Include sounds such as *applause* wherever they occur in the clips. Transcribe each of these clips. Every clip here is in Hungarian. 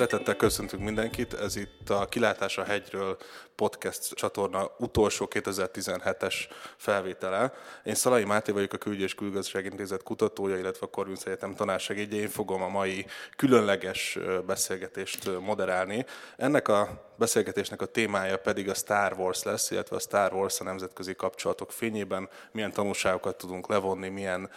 Szeretettel köszöntünk mindenkit, ez itt a Kilátás a hegyről podcast csatorna utolsó 2017-es felvétele. Én Szalai Máté vagyok, a Külügy és Intézet kutatója, illetve a Corvinus Egyetem tanársegédje. Én fogom a mai különleges beszélgetést moderálni. Ennek a beszélgetésnek a témája pedig a Star Wars lesz, illetve a Star Wars a nemzetközi kapcsolatok fényében, milyen tanulságokat tudunk levonni, milyen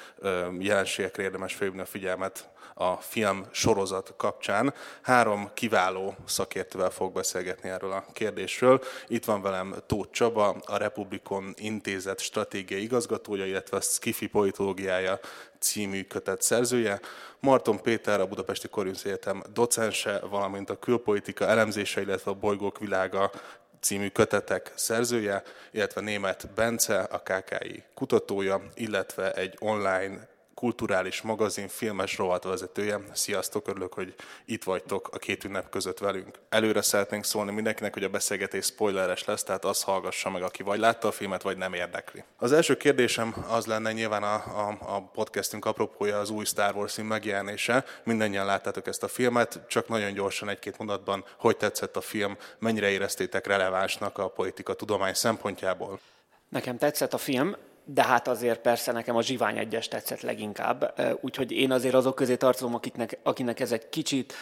jelenségekre érdemes felhívni a figyelmet a film sorozat kapcsán. Három kiváló szakértővel fog beszélgetni erről a kérdésről. Itt van velem Tóth Csaba, a Republikon Intézet stratégiai igazgatója, illetve a Skifi politológiája című kötet szerzője, Marton Péter, a Budapesti Korvinsz Egyetem docense, valamint a külpolitika elemzése, illetve a bolygók világa című kötetek szerzője, illetve német Bence, a KKI kutatója, illetve egy online kulturális magazin filmes rovatvezetője. Sziasztok, örülök, hogy itt vagytok a két ünnep között velünk. Előre szeretnénk szólni mindenkinek, hogy a beszélgetés spoileres lesz, tehát az hallgassa meg, aki vagy látta a filmet, vagy nem érdekli. Az első kérdésem az lenne nyilván a, a, a podcastünk apropója az új Star Wars film megjelenése. Mindennyien láttátok ezt a filmet, csak nagyon gyorsan egy-két mondatban, hogy tetszett a film, mennyire éreztétek relevánsnak a politika tudomány szempontjából. Nekem tetszett a film, de hát azért persze nekem a Zsivány egyes tetszett leginkább, úgyhogy én azért azok közé tartozom, akiknek, akinek ez egy kicsit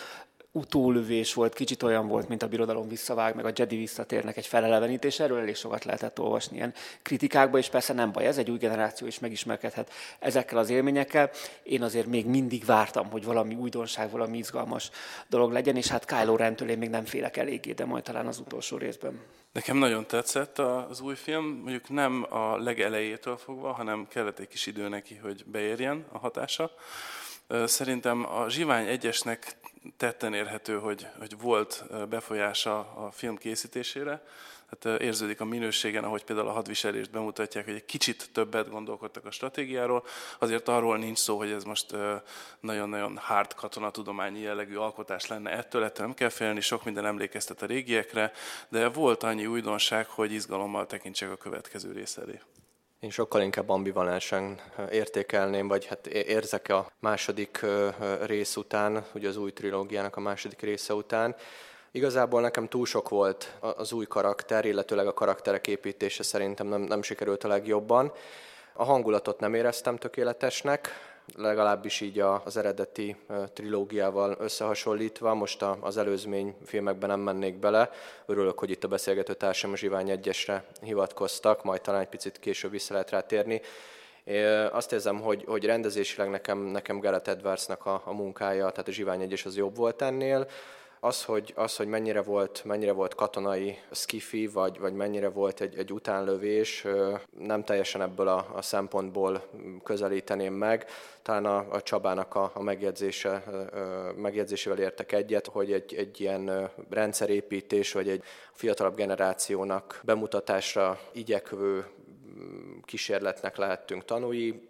utólövés volt, kicsit olyan volt, mint a birodalom visszavág, meg a Jedi visszatérnek egy felelevenítés, erről elég sokat lehetett olvasni ilyen kritikákba, és persze nem baj, ez egy új generáció is megismerkedhet ezekkel az élményekkel. Én azért még mindig vártam, hogy valami újdonság, valami izgalmas dolog legyen, és hát Kylo Rentől én még nem félek eléggé, de majd talán az utolsó részben. Nekem nagyon tetszett az új film, mondjuk nem a legelejétől fogva, hanem kellett egy kis idő neki, hogy beérjen a hatása. Szerintem a Zsivány egyesnek tetten érhető, hogy, hogy volt befolyása a film készítésére. Hát érződik a minőségen, ahogy például a hadviselést bemutatják, hogy egy kicsit többet gondolkodtak a stratégiáról. Azért arról nincs szó, hogy ez most nagyon-nagyon hard katonatudományi jellegű alkotás lenne ettől, ettől nem kell félni, sok minden emlékeztet a régiekre, de volt annyi újdonság, hogy izgalommal tekintsek a következő rész elé. Én sokkal inkább ambivalensen értékelném, vagy hát érzek a második rész után, ugye az új trilógiának a második része után. Igazából nekem túl sok volt az új karakter, illetőleg a karakterek építése szerintem nem, nem sikerült a legjobban. A hangulatot nem éreztem tökéletesnek, legalábbis így az eredeti trilógiával összehasonlítva. Most az előzmény filmekben nem mennék bele. Örülök, hogy itt a beszélgető társam Zsivány egyesre hivatkoztak, majd talán egy picit később vissza lehet rá. Azt érzem, hogy, hogy rendezésileg nekem, nekem Gareth Edwardsnak a, a munkája, tehát a Zsivány egyes az jobb volt ennél az, hogy, az, hogy mennyire volt, mennyire volt katonai skifi, vagy, vagy mennyire volt egy, egy utánlövés, nem teljesen ebből a, a szempontból közelíteném meg. Talán a, a Csabának a, a megjegyzése, megjegyzésével értek egyet, hogy egy, egy ilyen rendszerépítés, vagy egy fiatalabb generációnak bemutatásra igyekvő kísérletnek lehettünk tanúi,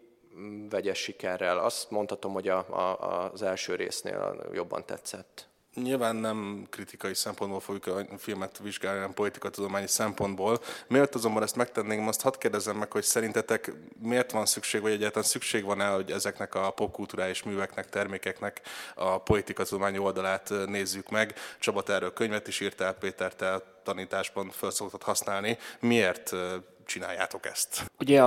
vegyes sikerrel. Azt mondhatom, hogy a, a, az első résznél jobban tetszett. Nyilván nem kritikai szempontból fogjuk a filmet vizsgálni, hanem politikatudományi szempontból. Miért azonban ezt megtennénk, azt hadd kérdezem meg, hogy szerintetek miért van szükség, vagy egyáltalán szükség van-e, hogy ezeknek a popkulturális műveknek, termékeknek a politikatudományi oldalát nézzük meg. Csaba, erről könyvet is írtál, Péter, te tanításban fel használni. Miért csináljátok ezt? Ugye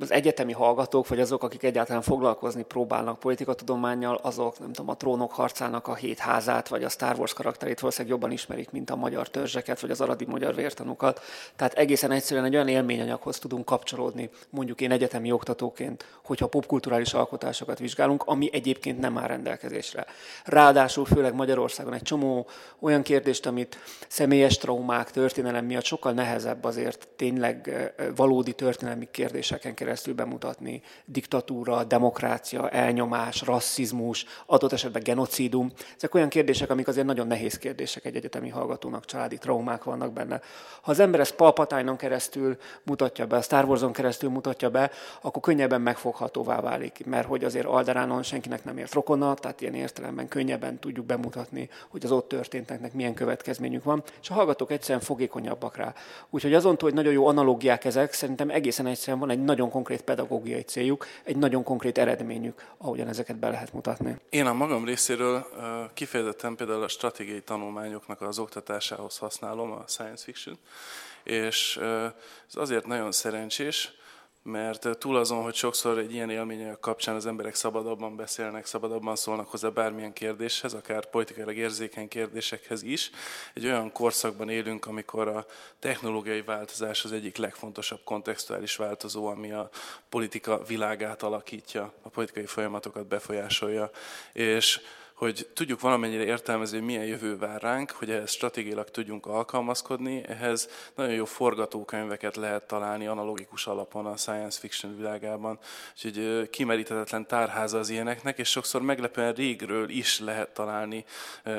az egyetemi hallgatók, vagy azok, akik egyáltalán foglalkozni próbálnak politikatudományjal, azok, nem tudom, a trónok harcának a hét házát, vagy a Star Wars karakterét valószínűleg jobban ismerik, mint a magyar törzseket, vagy az aradi magyar vértanukat. Tehát egészen egyszerűen egy olyan élményanyaghoz tudunk kapcsolódni, mondjuk én egyetemi oktatóként, hogyha popkulturális alkotásokat vizsgálunk, ami egyébként nem áll rendelkezésre. Ráadásul főleg Magyarországon egy csomó olyan kérdést, amit személyes traumák, történelem miatt sokkal nehezebb azért tényleg valódi történelmi kérdéseken keresztül bemutatni. Diktatúra, demokrácia, elnyomás, rasszizmus, adott esetben genocídum. Ezek olyan kérdések, amik azért nagyon nehéz kérdések egy egyetemi hallgatónak, családi traumák vannak benne. Ha az ember ezt Palpatájnon keresztül mutatja be, a Star Wars-on keresztül mutatja be, akkor könnyebben megfoghatóvá válik, mert hogy azért Alderánon senkinek nem ért rokona, tehát ilyen értelemben könnyebben tudjuk bemutatni, hogy az ott történteknek milyen következményük van, és a hallgatók egyszerűen fogékonyabbak rá. Úgyhogy azon hogy nagyon jó analógiák ezek, szerintem egészen egyszerűen van egy nagyon konkrét pedagógiai céljuk, egy nagyon konkrét eredményük, ahogyan ezeket be lehet mutatni. Én a magam részéről kifejezetten például a stratégiai tanulmányoknak az oktatásához használom a science fiction, és ez azért nagyon szerencsés, mert túl azon, hogy sokszor egy ilyen élmény kapcsán az emberek szabadabban beszélnek, szabadabban szólnak hozzá bármilyen kérdéshez, akár politikailag érzékeny kérdésekhez is, egy olyan korszakban élünk, amikor a technológiai változás az egyik legfontosabb kontextuális változó, ami a politika világát alakítja, a politikai folyamatokat befolyásolja, és hogy tudjuk valamennyire értelmezni, hogy milyen jövő vár ránk, hogy ehhez stratégiailag tudjunk alkalmazkodni, ehhez nagyon jó forgatókönyveket lehet találni analogikus alapon a science fiction világában. Úgyhogy kimeríthetetlen tárháza az ilyeneknek, és sokszor meglepően régről is lehet találni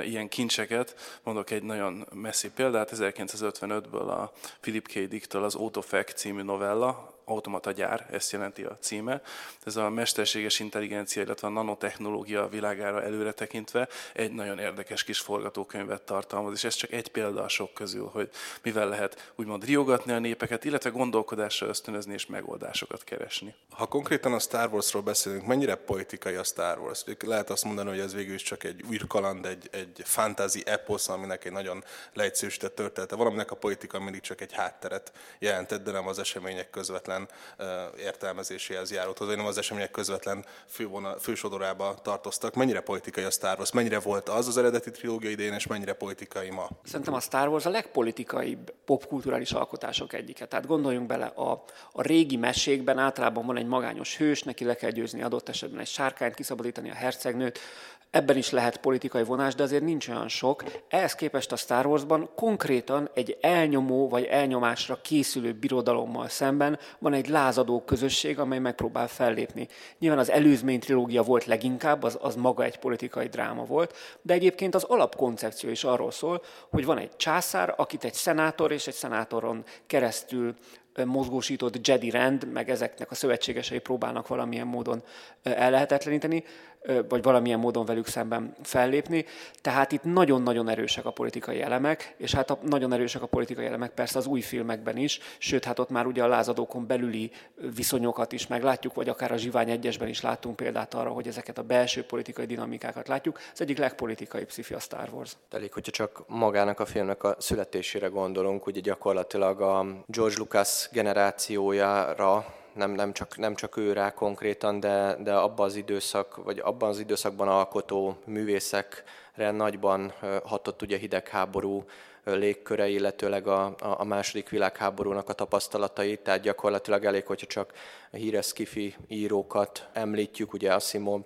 ilyen kincseket. Mondok egy nagyon messzi példát, 1955-ből a Philip K. Dick-től az Autofact című novella, automata gyár, ezt jelenti a címe. Ez a mesterséges intelligencia, illetve a nanotechnológia világára előre tekintve egy nagyon érdekes kis forgatókönyvet tartalmaz, és ez csak egy példa a sok közül, hogy mivel lehet úgymond riogatni a népeket, illetve gondolkodásra ösztönözni és megoldásokat keresni. Ha konkrétan a Star Warsról beszélünk, mennyire politikai a Star Wars? Lehet azt mondani, hogy ez végül is csak egy űrkaland, egy, egy fantasy eposz, aminek egy nagyon leegyszerűsített története. Valaminek a politika mindig csak egy hátteret jelentett, de nem az események közvetlen közvetlen értelmezéséhez járult hozzá, nem az események közvetlen fővona, fősodorába tartoztak. Mennyire politikai a Star Wars? Mennyire volt az az eredeti trilógia idején, és mennyire politikai ma? Szerintem a Star Wars a legpolitikaibb popkulturális alkotások egyike. Tehát gondoljunk bele, a, a régi mesékben általában van egy magányos hős, neki le kell győzni adott esetben egy sárkányt, kiszabadítani a hercegnőt, Ebben is lehet politikai vonás, de azért nincs olyan sok. Ehhez képest a Star Warsban konkrétan egy elnyomó vagy elnyomásra készülő birodalommal szemben van egy lázadó közösség, amely megpróbál fellépni. Nyilván az előzmény trilógia volt leginkább, az, az maga egy politikai dráma volt, de egyébként az alapkoncepció is arról szól, hogy van egy császár, akit egy szenátor és egy szenátoron keresztül mozgósított Jedi rend, meg ezeknek a szövetségesei próbálnak valamilyen módon ellehetetleníteni vagy valamilyen módon velük szemben fellépni. Tehát itt nagyon-nagyon erősek a politikai elemek, és hát a, nagyon erősek a politikai elemek persze az új filmekben is, sőt, hát ott már ugye a lázadókon belüli viszonyokat is meglátjuk, vagy akár a Zsivány egyesben is láttunk példát arra, hogy ezeket a belső politikai dinamikákat látjuk. Ez egyik legpolitikai pszifi a Star Wars. Elég, hogyha csak magának a filmnek a születésére gondolunk, ugye gyakorlatilag a George Lucas generációjára nem, nem, csak, nem csak ő rá konkrétan, de, de abban az időszak, vagy abban az időszakban alkotó művészekre nagyban hatott ugye hidegháború légköre, illetőleg a, a második világháborúnak a tapasztalatai, tehát gyakorlatilag elég, hogyha csak híres skifi írókat említjük, ugye Asimov,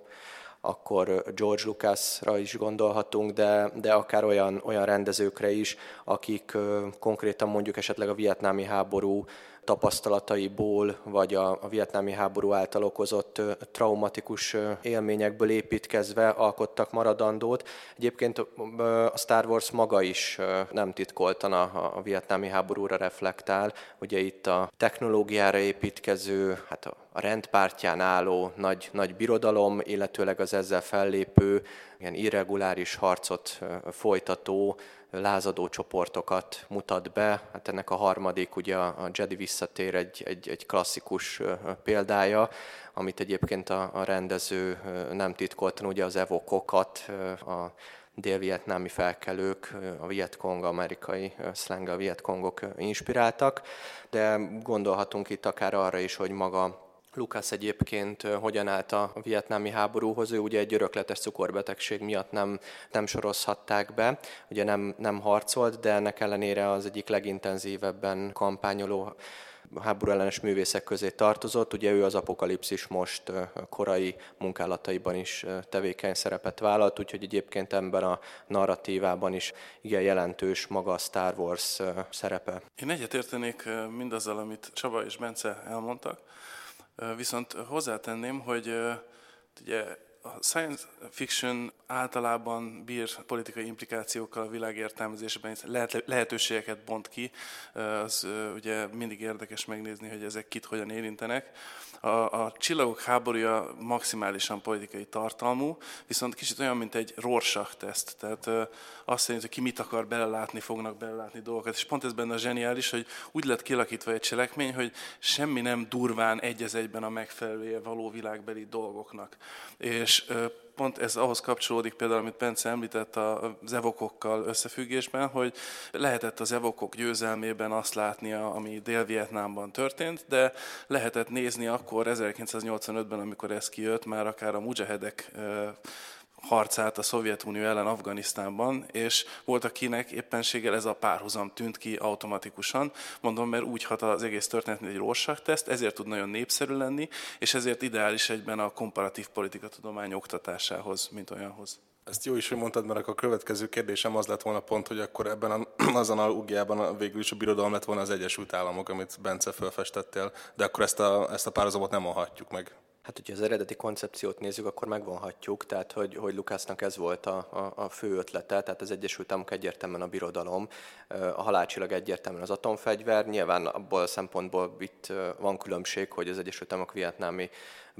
akkor George Lucasra is gondolhatunk, de, de akár olyan, olyan rendezőkre is, akik konkrétan mondjuk esetleg a vietnámi háború tapasztalataiból, vagy a, a vietnámi háború által okozott traumatikus élményekből építkezve alkottak maradandót. Egyébként a Star Wars maga is nem titkoltan a, a vietnámi háborúra reflektál. Ugye itt a technológiára építkező, hát a, a rendpártján álló nagy, nagy birodalom, illetőleg az ezzel fellépő, ilyen irreguláris harcot folytató lázadó csoportokat mutat be. Hát ennek a harmadik, ugye a Jedi visszatér egy, egy, egy klasszikus példája, amit egyébként a, a rendező nem titkoltan, ugye az evokokat, a dél-vietnámi felkelők, a Vietkong, amerikai szleng, a Vietkongok inspiráltak, de gondolhatunk itt akár arra is, hogy maga Lukász egyébként hogyan állt a vietnámi háborúhoz, ő ugye egy örökletes cukorbetegség miatt nem, nem sorozhatták be, ugye nem, nem harcolt, de ennek ellenére az egyik legintenzívebben kampányoló háború ellenes művészek közé tartozott. Ugye ő az apokalipszis most korai munkálataiban is tevékeny szerepet vállalt, úgyhogy egyébként ebben a narratívában is igen jelentős maga a Star Wars szerepe. Én egyetértenék mindazzal, amit Csaba és Bence elmondtak. Viszont hozzátenném, hogy ugye a science fiction általában bír politikai implikációkkal a világértelmezésben, lehet, lehetőségeket bont ki, az ugye mindig érdekes megnézni, hogy ezek kit hogyan érintenek. A, a csillagok háborúja maximálisan politikai tartalmú, viszont kicsit olyan, mint egy Rorschach teszt. Tehát azt szerint, hogy ki mit akar belelátni, fognak belelátni dolgokat. És pont ez benne a zseniális, hogy úgy lett kialakítva egy cselekmény, hogy semmi nem durván egy egyben a megfelelője való világbeli dolgoknak. És pont ez ahhoz kapcsolódik például, amit Bence említett az evokokkal összefüggésben, hogy lehetett az evokok győzelmében azt látnia, ami Dél-Vietnámban történt, de lehetett nézni akkor 1985-ben, amikor ez kijött, már akár a mujahedek harcát a Szovjetunió ellen Afganisztánban, és volt akinek éppenséggel ez a párhuzam tűnt ki automatikusan. Mondom, mert úgy hat az egész történet, egy Rorschach teszt, ezért tud nagyon népszerű lenni, és ezért ideális egyben a komparatív politikatudomány oktatásához, mint olyanhoz. Ezt jó is, hogy mondtad, mert a következő kérdésem az lett volna pont, hogy akkor ebben a, *clears throat* az analógiában végül is a birodalom lett volna az Egyesült Államok, amit Bence felfestettél, de akkor ezt a, ezt a párhuzamot nem mondhatjuk meg. Hát, hogyha az eredeti koncepciót nézzük, akkor megvonhatjuk, tehát hogy, hogy Lukásznak ez volt a, a, a fő ötlete, tehát az Egyesült Államok egyértelműen a birodalom, a halálcsillag egyértelműen az atomfegyver, nyilván abból a szempontból itt van különbség, hogy az Egyesült Államok vietnámi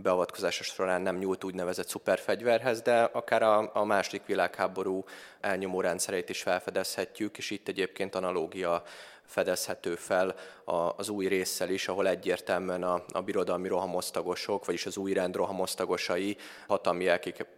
beavatkozása során nem nyúlt úgynevezett szuperfegyverhez, de akár a, a második világháború elnyomó rendszereit is felfedezhetjük, és itt egyébként analógia fedezhető fel az új résszel is, ahol egyértelműen a, a birodalmi rohamosztagosok, vagyis az új rend rohamosztagosai hatalmi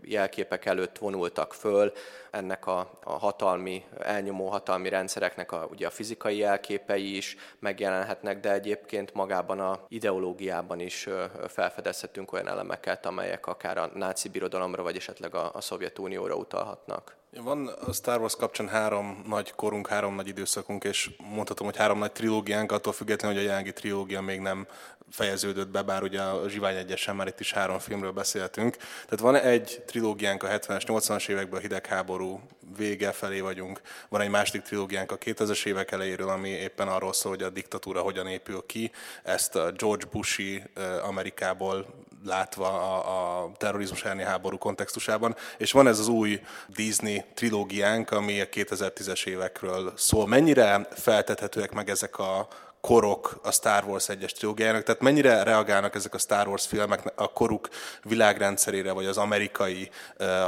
jelképek előtt vonultak föl, ennek a, a hatalmi, elnyomó hatalmi rendszereknek a, ugye a fizikai jelképei is megjelenhetnek, de egyébként magában a ideológiában is felfedezhetünk olyan elemeket, amelyek akár a náci birodalomra, vagy esetleg a, a Szovjetunióra utalhatnak. Van a Star Wars kapcsán három nagy korunk, három nagy időszakunk, és mondhatom, hogy három nagy trilógiánk, attól függetlenül, hogy a jelenlegi trilógia még nem fejeződött be, bár ugye a Zsivány egyesen már itt is három filmről beszéltünk. Tehát van egy trilógiánk a 70-es, 80-as években, a hidegháború vége felé vagyunk. Van egy másik trilógiánk a 2000-es évek elejéről, ami éppen arról szól, hogy a diktatúra hogyan épül ki. Ezt a George Bushi Amerikából látva a, a terrorizmus elleni háború kontextusában. És van ez az új Disney trilógiánk, ami a 2010-es évekről szól. Mennyire feltethetőek meg ezek a korok a Star Wars egyes trilógiájának, tehát mennyire reagálnak ezek a Star Wars filmek a koruk világrendszerére, vagy az amerikai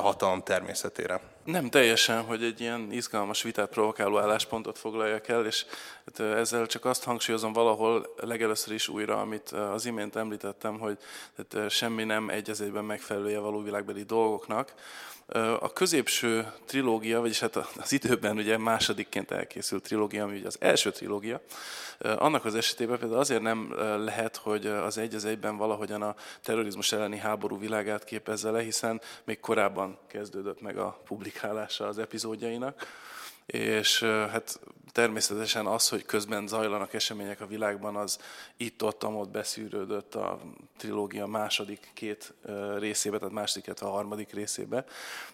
hatalom természetére? Nem teljesen, hogy egy ilyen izgalmas vitát provokáló álláspontot foglaljak el, és hát, ezzel csak azt hangsúlyozom valahol legelőször is újra, amit az imént említettem, hogy hát, semmi nem egy megfelelője való világbeli dolgoknak. A középső trilógia, vagyis hát az időben ugye másodikként elkészült trilógia, ami ugye az első trilógia, annak az esetében például azért nem lehet, hogy az egy az egyben valahogyan a terrorizmus elleni háború világát képezze le, hiszen még korábban kezdődött meg a publikálása az epizódjainak és hát természetesen az, hogy közben zajlanak események a világban, az itt-ott, amott beszűrődött a trilógia második két részébe, tehát második, a harmadik részébe.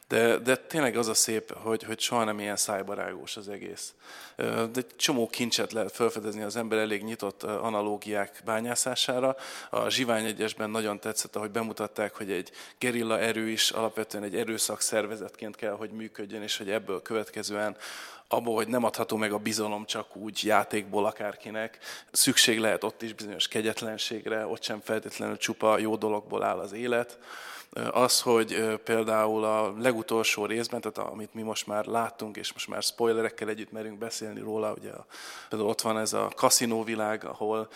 De, de tényleg az a szép, hogy, hogy soha nem ilyen szájbarágós az egész. De egy csomó kincset lehet felfedezni az ember elég nyitott analógiák bányászására. A Zsivány egyesben nagyon tetszett, ahogy bemutatták, hogy egy gerilla erő is alapvetően egy erőszak szervezetként kell, hogy működjön, és hogy ebből következően abból, hogy nem adható meg a bizalom csak úgy játékból akárkinek. Szükség lehet ott is bizonyos kegyetlenségre, ott sem feltétlenül csupa jó dologból áll az élet. Az, hogy például a legutolsó részben, tehát amit mi most már láttunk, és most már spoilerekkel együtt merünk beszélni róla, ugye például ott van ez a kaszinóvilág, ahol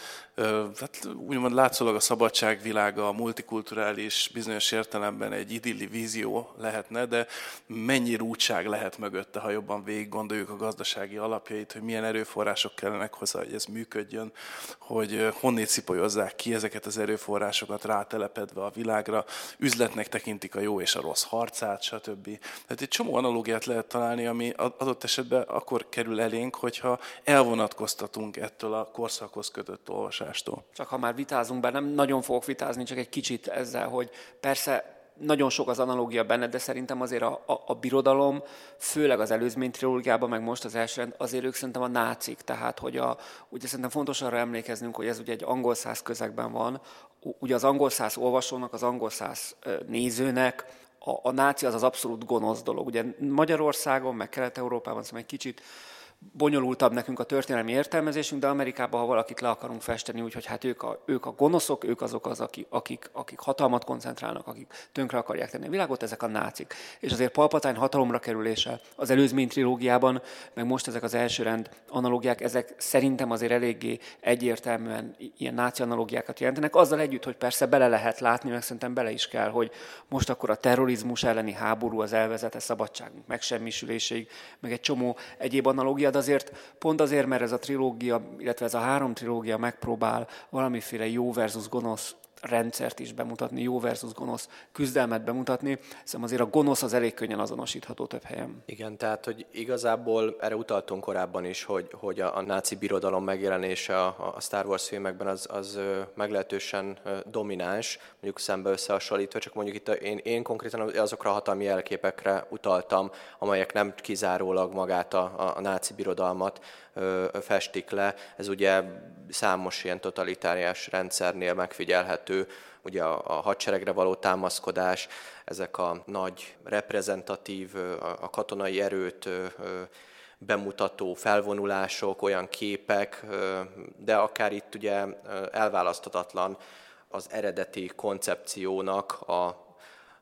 hát úgymond látszólag a szabadságvilága, a multikulturális bizonyos értelemben egy idilli vízió lehetne, de mennyi rúdság lehet mögötte, ha jobban végig gondoljuk a gazdasági alapjait, hogy milyen erőforrások kellenek hozzá, hogy ez működjön, hogy honnét szipolyozzák ki ezeket az erőforrásokat rátelepedve a világra, üzlet üzletnek tekintik a jó és a rossz harcát, stb. Tehát egy csomó analógiát lehet találni, ami adott esetben akkor kerül elénk, hogyha elvonatkoztatunk ettől a korszakhoz kötött olvasástól. Csak ha már vitázunk, bár nem nagyon fogok vitázni, csak egy kicsit ezzel, hogy persze nagyon sok az analógia benne, de szerintem azért a, a, a birodalom, főleg az előzmény trilógiában, meg most az első rend, azért ők szerintem a nácik. Tehát, hogy a, ugye szerintem fontos arra emlékeznünk, hogy ez ugye egy angol száz közegben van, ugye az angol száz olvasónak, az angol száz nézőnek a, a náci az az abszolút gonosz dolog. Ugye Magyarországon, meg Kelet-Európában szóval egy kicsit bonyolultabb nekünk a történelmi értelmezésünk, de Amerikában, ha valakit le akarunk festeni, úgyhogy hát ők a, ők a gonoszok, ők azok az, akik, akik, akik hatalmat koncentrálnak, akik tönkre akarják tenni a világot, ezek a nácik. És azért Palpatine hatalomra kerülése az előzmény trilógiában, meg most ezek az elsőrend analógiák, ezek szerintem azért eléggé egyértelműen ilyen náci analógiákat jelentenek, azzal együtt, hogy persze bele lehet látni, meg szerintem bele is kell, hogy most akkor a terrorizmus elleni háború az elvezete szabadságunk megsemmisüléséig, meg egy csomó egyéb analógia, de azért pont azért, mert ez a trilógia, illetve ez a három trilógia megpróbál valamiféle jó versus gonosz rendszert is bemutatni, jó versus gonosz küzdelmet bemutatni, hiszen azért a gonosz az elég könnyen azonosítható több helyen. Igen, tehát hogy igazából erre utaltunk korábban is, hogy, hogy a, a náci birodalom megjelenése a, a Star Wars filmekben az, az meglehetősen domináns, mondjuk szembe összehasonlítva, csak mondjuk itt a, én, én konkrétan azokra a hatalmi jelképekre utaltam, amelyek nem kizárólag magát a, a, a náci birodalmat festik le. Ez ugye számos ilyen totalitáriás rendszernél megfigyelhető, ugye a, a hadseregre való támaszkodás, ezek a nagy reprezentatív, a katonai erőt bemutató felvonulások, olyan képek, de akár itt ugye elválaszthatatlan az eredeti koncepciónak a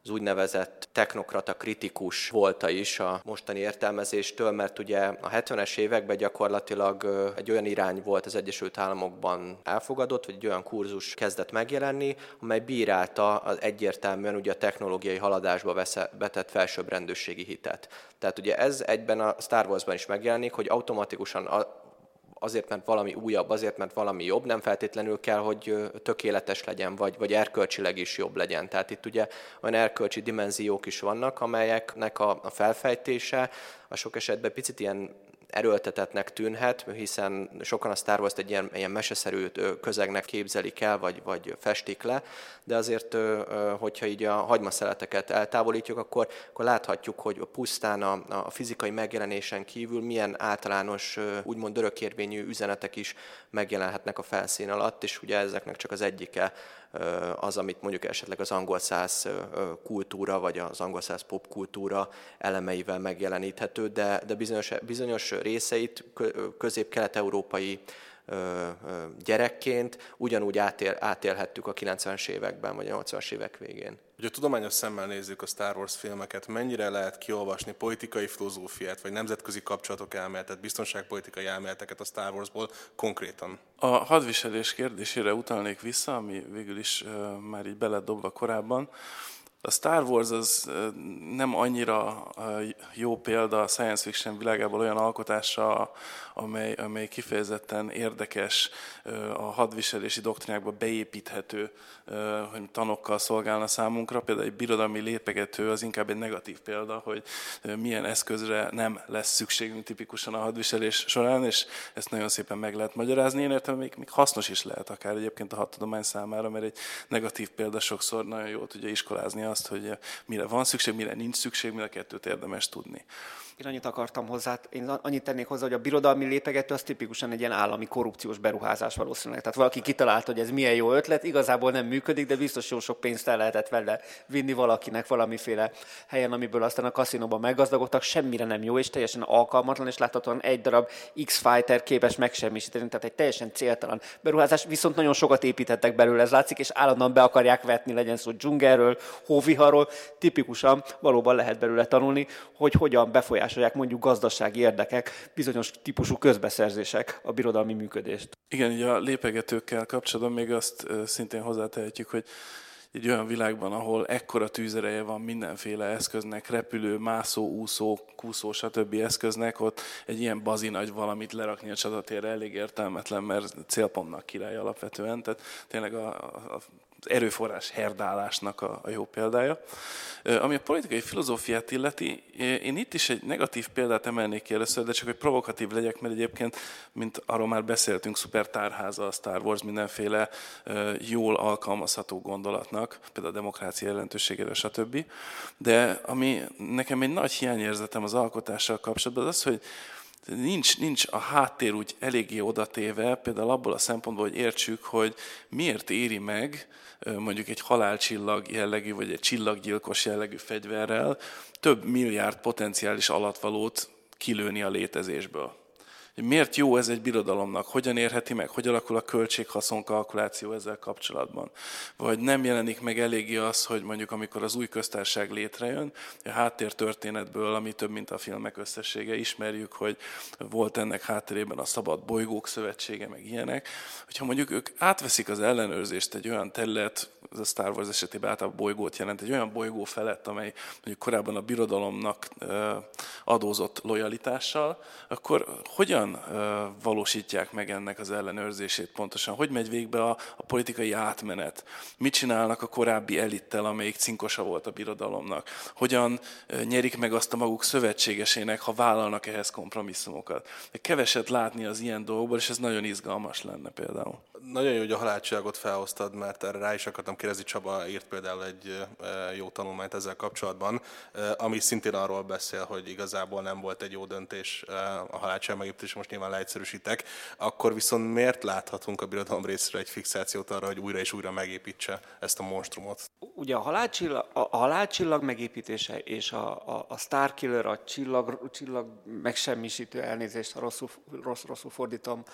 az úgynevezett technokrata kritikus volta is a mostani értelmezéstől, mert ugye a 70-es években gyakorlatilag egy olyan irány volt az Egyesült Államokban elfogadott, vagy egy olyan kurzus kezdett megjelenni, amely bírálta az egyértelműen ugye a technológiai haladásba vetett felsőbbrendőségi hitet. Tehát ugye ez egyben a Star Wars-ban is megjelenik, hogy automatikusan azért, mert valami újabb, azért, mert valami jobb, nem feltétlenül kell, hogy tökéletes legyen, vagy, vagy erkölcsileg is jobb legyen. Tehát itt ugye olyan erkölcsi dimenziók is vannak, amelyeknek a, a felfejtése a sok esetben picit ilyen erőltetetnek tűnhet, hiszen sokan a Star Wars-t egy ilyen, ilyen meseszerű közegnek képzelik el, vagy, vagy festik le, de azért, hogyha így a hagymaszeleteket eltávolítjuk, akkor, akkor láthatjuk, hogy pusztán a, a fizikai megjelenésen kívül milyen általános, úgymond örökérvényű üzenetek is megjelenhetnek a felszín alatt, és ugye ezeknek csak az egyike az, amit mondjuk esetleg az angol száz kultúra, vagy az angol száz popkultúra elemeivel megjeleníthető, de, de bizonyos, bizonyos részeit közép-kelet-európai gyerekként ugyanúgy átél, átélhettük a 90-es években, vagy a 80-as évek végén. Hogy a tudományos szemmel nézzük a Star Wars filmeket, mennyire lehet kiolvasni politikai filozófiát, vagy nemzetközi kapcsolatok elméletet, biztonságpolitikai elméleteket a Star Warsból konkrétan? A hadviselés kérdésére utalnék vissza, ami végül is uh, már így beledobva korábban. A Star Wars az nem annyira jó példa a science fiction világából olyan alkotásra, amely, amely kifejezetten érdekes, a hadviselési doktrinákba beépíthető, hogy tanokkal szolgálna számunkra. Például egy birodalmi lépegető az inkább egy negatív példa, hogy milyen eszközre nem lesz szükségünk tipikusan a hadviselés során, és ezt nagyon szépen meg lehet magyarázni. Én értem, még, még hasznos is lehet akár egyébként a hadtudomány számára, mert egy negatív példa sokszor nagyon jól tudja iskolázni azt, hogy mire van szükség, mire nincs szükség, mire kettőt érdemes tudni. Én annyit akartam hozzá, én annyit tennék hozzá, hogy a birodalmi lépegető az tipikusan egy ilyen állami korrupciós beruházás valószínűleg. Tehát valaki kitalálta, hogy ez milyen jó ötlet, igazából nem működik, de biztos jó sok pénzt el lehetett vele vinni valakinek valamiféle helyen, amiből aztán a kaszinóban meggazdagodtak, semmire nem jó, és teljesen alkalmatlan, és láthatóan egy darab X-Fighter képes megsemmisíteni, tehát egy teljesen céltalan beruházás, viszont nagyon sokat építettek belőle, ez látszik, és állandóan be akarják vetni, legyen szó dzsungelről, hóviharról, tipikusan valóban lehet belőle tanulni, hogy hogyan befolyásolják befolyásolják mondjuk gazdasági érdekek, bizonyos típusú közbeszerzések a birodalmi működést. Igen, ugye a lépegetőkkel kapcsolatban még azt szintén hozzátehetjük, hogy egy olyan világban, ahol ekkora tűzereje van mindenféle eszköznek, repülő, mászó, úszó, kúszó, stb. eszköznek, ott egy ilyen bazinagy valamit lerakni a csatatérre elég értelmetlen, mert célpontnak király alapvetően. Tehát tényleg a, a, erőforrás herdálásnak a, a jó példája. Ami a politikai filozófiát illeti, én itt is egy negatív példát emelnék ki először, de csak hogy provokatív legyek, mert egyébként, mint arról már beszéltünk, szuper tárháza a Star Wars mindenféle jól alkalmazható gondolatnak, például a demokrácia jelentőségére, stb. De ami nekem egy nagy hiányérzetem az alkotással kapcsolatban, az az, hogy nincs, nincs a háttér úgy eléggé odatéve, például abból a szempontból, hogy értsük, hogy miért éri meg mondjuk egy halálcsillag jellegű, vagy egy csillaggyilkos jellegű fegyverrel több milliárd potenciális alatvalót kilőni a létezésből hogy miért jó ez egy birodalomnak, hogyan érheti meg, hogy alakul a költséghaszon kalkuláció ezzel kapcsolatban. Vagy nem jelenik meg eléggé az, hogy mondjuk amikor az új köztársaság létrejön, a háttértörténetből, ami több, mint a filmek összessége, ismerjük, hogy volt ennek hátterében a Szabad Bolygók Szövetsége, meg ilyenek, hogyha mondjuk ők átveszik az ellenőrzést egy olyan terület, ez a Star Wars esetében általában bolygót jelent, egy olyan bolygó felett, amely mondjuk korábban a birodalomnak adózott lojalitással, akkor hogyan hogyan valósítják meg ennek az ellenőrzését pontosan? Hogy megy végbe a, a politikai átmenet? Mit csinálnak a korábbi elittel, amelyik cinkosa volt a birodalomnak? Hogyan nyerik meg azt a maguk szövetségesének, ha vállalnak ehhez kompromisszumokat? Keveset látni az ilyen dolgokból, és ez nagyon izgalmas lenne például. Nagyon jó, hogy a halálcsillagot felhoztad, mert erre rá is akartam kérdezni, Csaba írt például egy jó tanulmányt ezzel kapcsolatban, ami szintén arról beszél, hogy igazából nem volt egy jó döntés a halálcsillag megépítés, most nyilván leegyszerűsítek, akkor viszont miért láthatunk a birodalom részre egy fixációt arra, hogy újra és újra megépítse ezt a monstrumot? Ugye a halálcsillag, a halálcsillag megépítése és a, a, a Starkiller, a csillag, csillag megsemmisítő elnézést, ha rosszul, rossz, rosszul fordítom,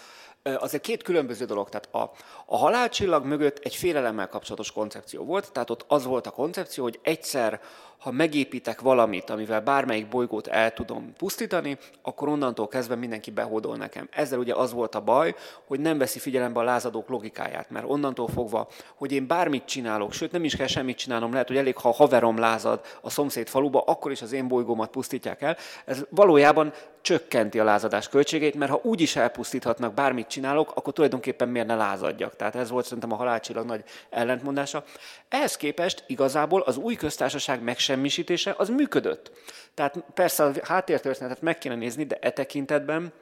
az egy két különböző dolog. Tehát a, a halálcsillag mögött egy félelemmel kapcsolatos koncepció volt, tehát ott az volt a koncepció, hogy egyszer, ha megépítek valamit, amivel bármelyik bolygót el tudom pusztítani, akkor onnantól kezdve mindenki behódol nekem. Ezzel ugye az volt a baj, hogy nem veszi figyelembe a lázadók logikáját, mert onnantól fogva, hogy én bármit csinálok, sőt nem is kell semmit csinálnom, lehet, hogy elég, ha a haverom lázad a szomszéd faluba, akkor is az én bolygómat pusztítják el. Ez valójában csökkenti a lázadás költségét, mert ha úgy is elpusztíthatnak, bármit csinálok, akkor tulajdonképpen miért ne lázadjak. Tehát ez volt szerintem a halálcsillag nagy ellentmondása. Ehhez képest igazából az új köztársaság megsemmisítése az működött. Tehát persze a háttértörténetet meg kéne nézni, de e tekintetben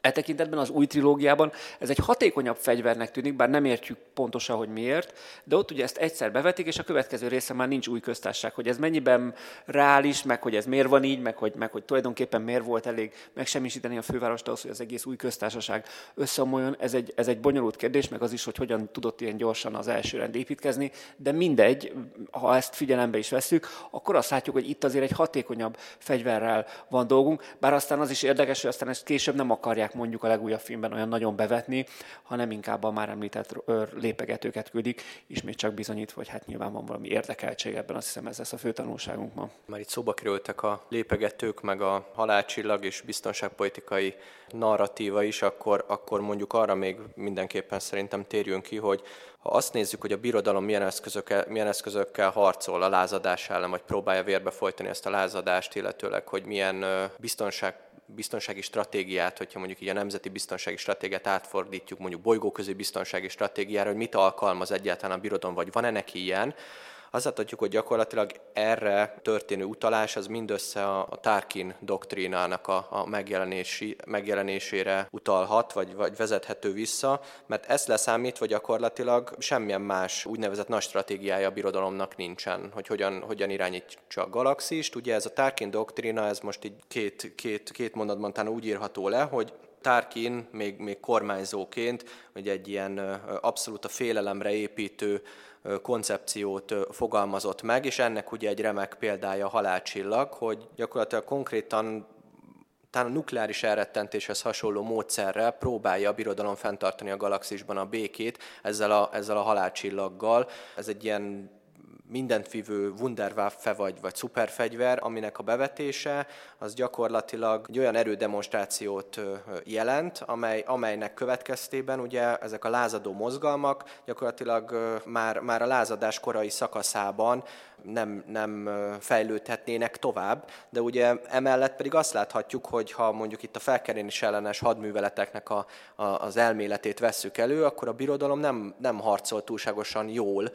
E tekintetben az új trilógiában ez egy hatékonyabb fegyvernek tűnik, bár nem értjük pontosan, hogy miért, de ott ugye ezt egyszer bevetik, és a következő része már nincs új köztársaság, hogy ez mennyiben reális, meg hogy ez miért van így, meg hogy, meg hogy tulajdonképpen miért volt elég megsemmisíteni a fővárost ahhoz, hogy az egész új köztársaság összeomoljon. Ez egy, ez egy bonyolult kérdés, meg az is, hogy hogyan tudott ilyen gyorsan az első rend építkezni, de mindegy, ha ezt figyelembe is veszük, akkor azt látjuk, hogy itt azért egy hatékonyabb fegyverrel van dolgunk, bár aztán az is érdekes, hogy aztán ezt később nem akarják akarják mondjuk a legújabb filmben olyan nagyon bevetni, hanem inkább a már említett lépegetőket küldik, ismét csak bizonyítva, hogy hát nyilván van valami érdekeltség ebben, azt hiszem ez lesz a fő tanulságunk ma. Már itt szóba kerültek a lépegetők, meg a halálcsillag és biztonságpolitikai narratíva is, akkor, akkor mondjuk arra még mindenképpen szerintem térjünk ki, hogy ha azt nézzük, hogy a birodalom milyen eszközökkel, milyen eszközökkel harcol a lázadás ellen, vagy próbálja vérbe folytani ezt a lázadást, illetőleg, hogy milyen biztonság biztonsági stratégiát, hogyha mondjuk így a nemzeti biztonsági stratégiát átfordítjuk mondjuk bolygóközi biztonsági stratégiára, hogy mit alkalmaz egyáltalán a birodalom, vagy van-e neki ilyen, azt láthatjuk, hogy gyakorlatilag erre történő utalás az mindössze a, a Tarkin doktrínának a, a megjelenési, megjelenésére utalhat, vagy, vagy vezethető vissza, mert ezt leszámítva gyakorlatilag semmilyen más úgynevezett nagy stratégiája a birodalomnak nincsen, hogy hogyan, hogyan irányítsa a galaxist. Ugye ez a Tarkin doktrína, ez most így két, két, két mondatban talán úgy írható le, hogy Tarkin még, még kormányzóként, hogy egy ilyen abszolút a félelemre építő koncepciót fogalmazott meg, és ennek ugye egy remek példája a halálcsillag, hogy gyakorlatilag konkrétan talán a nukleáris elrettentéshez hasonló módszerrel próbálja a birodalom fenntartani a galaxisban a békét ezzel a, ezzel a halálcsillaggal. Ez egy ilyen mindent vívő Wunderwaffe vagy, vagy szuperfegyver, aminek a bevetése az gyakorlatilag egy olyan erődemonstrációt jelent, amely, amelynek következtében ugye ezek a lázadó mozgalmak gyakorlatilag már, már a lázadás korai szakaszában nem, nem fejlődhetnének tovább, de ugye emellett pedig azt láthatjuk, hogy ha mondjuk itt a felkerülés ellenes hadműveleteknek a, a, az elméletét vesszük elő, akkor a birodalom nem, nem harcol túlságosan jól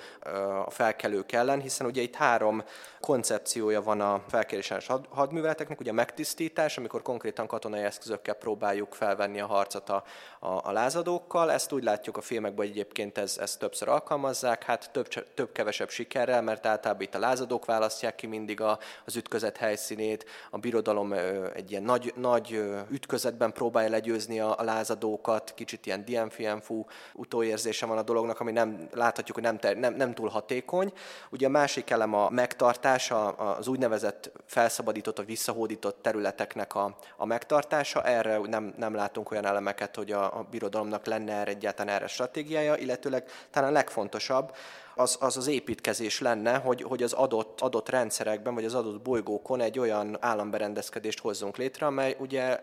a felkelők ellen, ellen, hiszen ugye itt három koncepciója van a felkéréses hadműveleteknek, ugye megtisztítás, amikor konkrétan katonai eszközökkel próbáljuk felvenni a harcot a, a, a lázadókkal. Ezt úgy látjuk a filmekben, hogy egyébként ez, ezt többször alkalmazzák, hát több, több kevesebb sikerrel, mert általában itt a lázadók választják ki mindig a, az ütközet helyszínét, a birodalom egy ilyen nagy, nagy ütközetben próbálja legyőzni a, a lázadókat, kicsit ilyen dienfienfú utóérzése van a dolognak, ami nem láthatjuk, hogy nem, ter, nem, nem túl hatékony. Ugye a másik elem a megtartása, az úgynevezett felszabadított vagy visszahódított területeknek a, a megtartása. Erre nem, nem látunk olyan elemeket, hogy a, a birodalomnak lenne erre egyáltalán erre stratégiája, illetőleg talán a legfontosabb, az, az az építkezés lenne, hogy, hogy az adott, adott rendszerekben, vagy az adott bolygókon egy olyan államberendezkedést hozzunk létre, amely ugye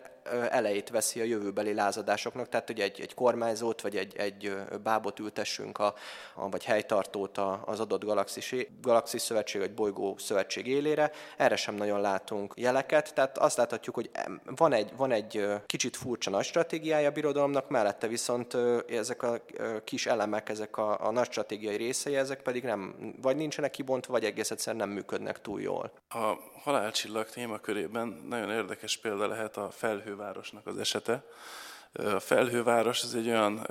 elejét veszi a jövőbeli lázadásoknak, tehát hogy egy, egy kormányzót vagy egy, egy bábot ültessünk, a, a, vagy helytartót az adott galaxis, galaxis szövetség vagy bolygó szövetség élére. Erre sem nagyon látunk jeleket, tehát azt láthatjuk, hogy van egy, van egy kicsit furcsa nagy stratégiája a birodalomnak, mellette viszont ezek a kis elemek, ezek a, a nagy stratégiai részei, ezek pedig nem, vagy nincsenek kibontva, vagy egész egyszerűen nem működnek túl jól. A halálcsillag témakörében nagyon érdekes példa lehet a felhővárosnak az esete. A felhőváros az egy olyan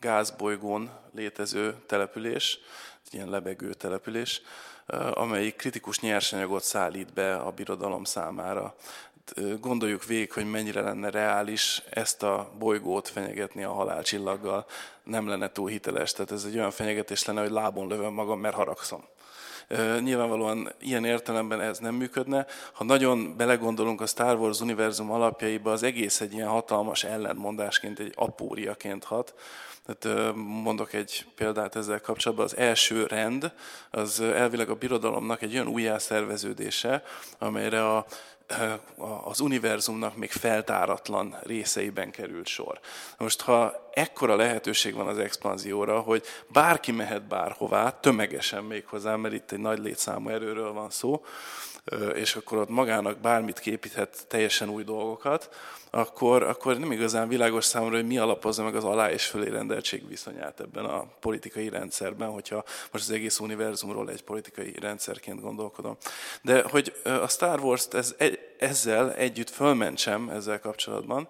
gázbolygón létező település, egy ilyen lebegő település, amelyik kritikus nyersanyagot szállít be a birodalom számára. Gondoljuk végig, hogy mennyire lenne reális ezt a bolygót fenyegetni a halálcsillaggal. Nem lenne túl hiteles, tehát ez egy olyan fenyegetés lenne, hogy lábon lövöm magam, mert haragszom. Nyilvánvalóan ilyen értelemben ez nem működne. Ha nagyon belegondolunk a Star Wars univerzum alapjaiba, az egész egy ilyen hatalmas ellentmondásként, egy apóriaként hat. Tehát mondok egy példát ezzel kapcsolatban. Az első rend az elvileg a birodalomnak egy olyan újjászerveződése, amelyre a az univerzumnak még feltáratlan részeiben került sor. Most, ha ekkora lehetőség van az expanzióra, hogy bárki mehet bárhová, tömegesen még hozzá, mert itt egy nagy létszámú erőről van szó, és akkor ott magának bármit képíthet teljesen új dolgokat, akkor, akkor nem igazán világos számomra, hogy mi alapozza meg az alá és fölé rendeltség viszonyát ebben a politikai rendszerben, hogyha most az egész univerzumról egy politikai rendszerként gondolkodom. De hogy a Star Wars-t ez, ezzel együtt fölmentsem ezzel kapcsolatban,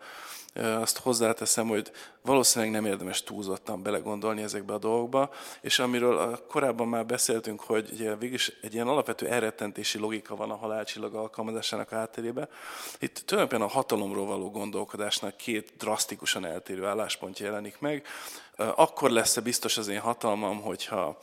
azt hozzáteszem, hogy valószínűleg nem érdemes túlzottan belegondolni ezekbe a dolgokba, és amiről korábban már beszéltünk, hogy ugye végülis egy ilyen alapvető elrettentési logika van a halálcsillag alkalmazásának áttérébe. Itt tulajdonképpen a hatalomról való gondolkodásnak két drasztikusan eltérő álláspontja jelenik meg akkor lesz-e biztos az én hatalmam, hogyha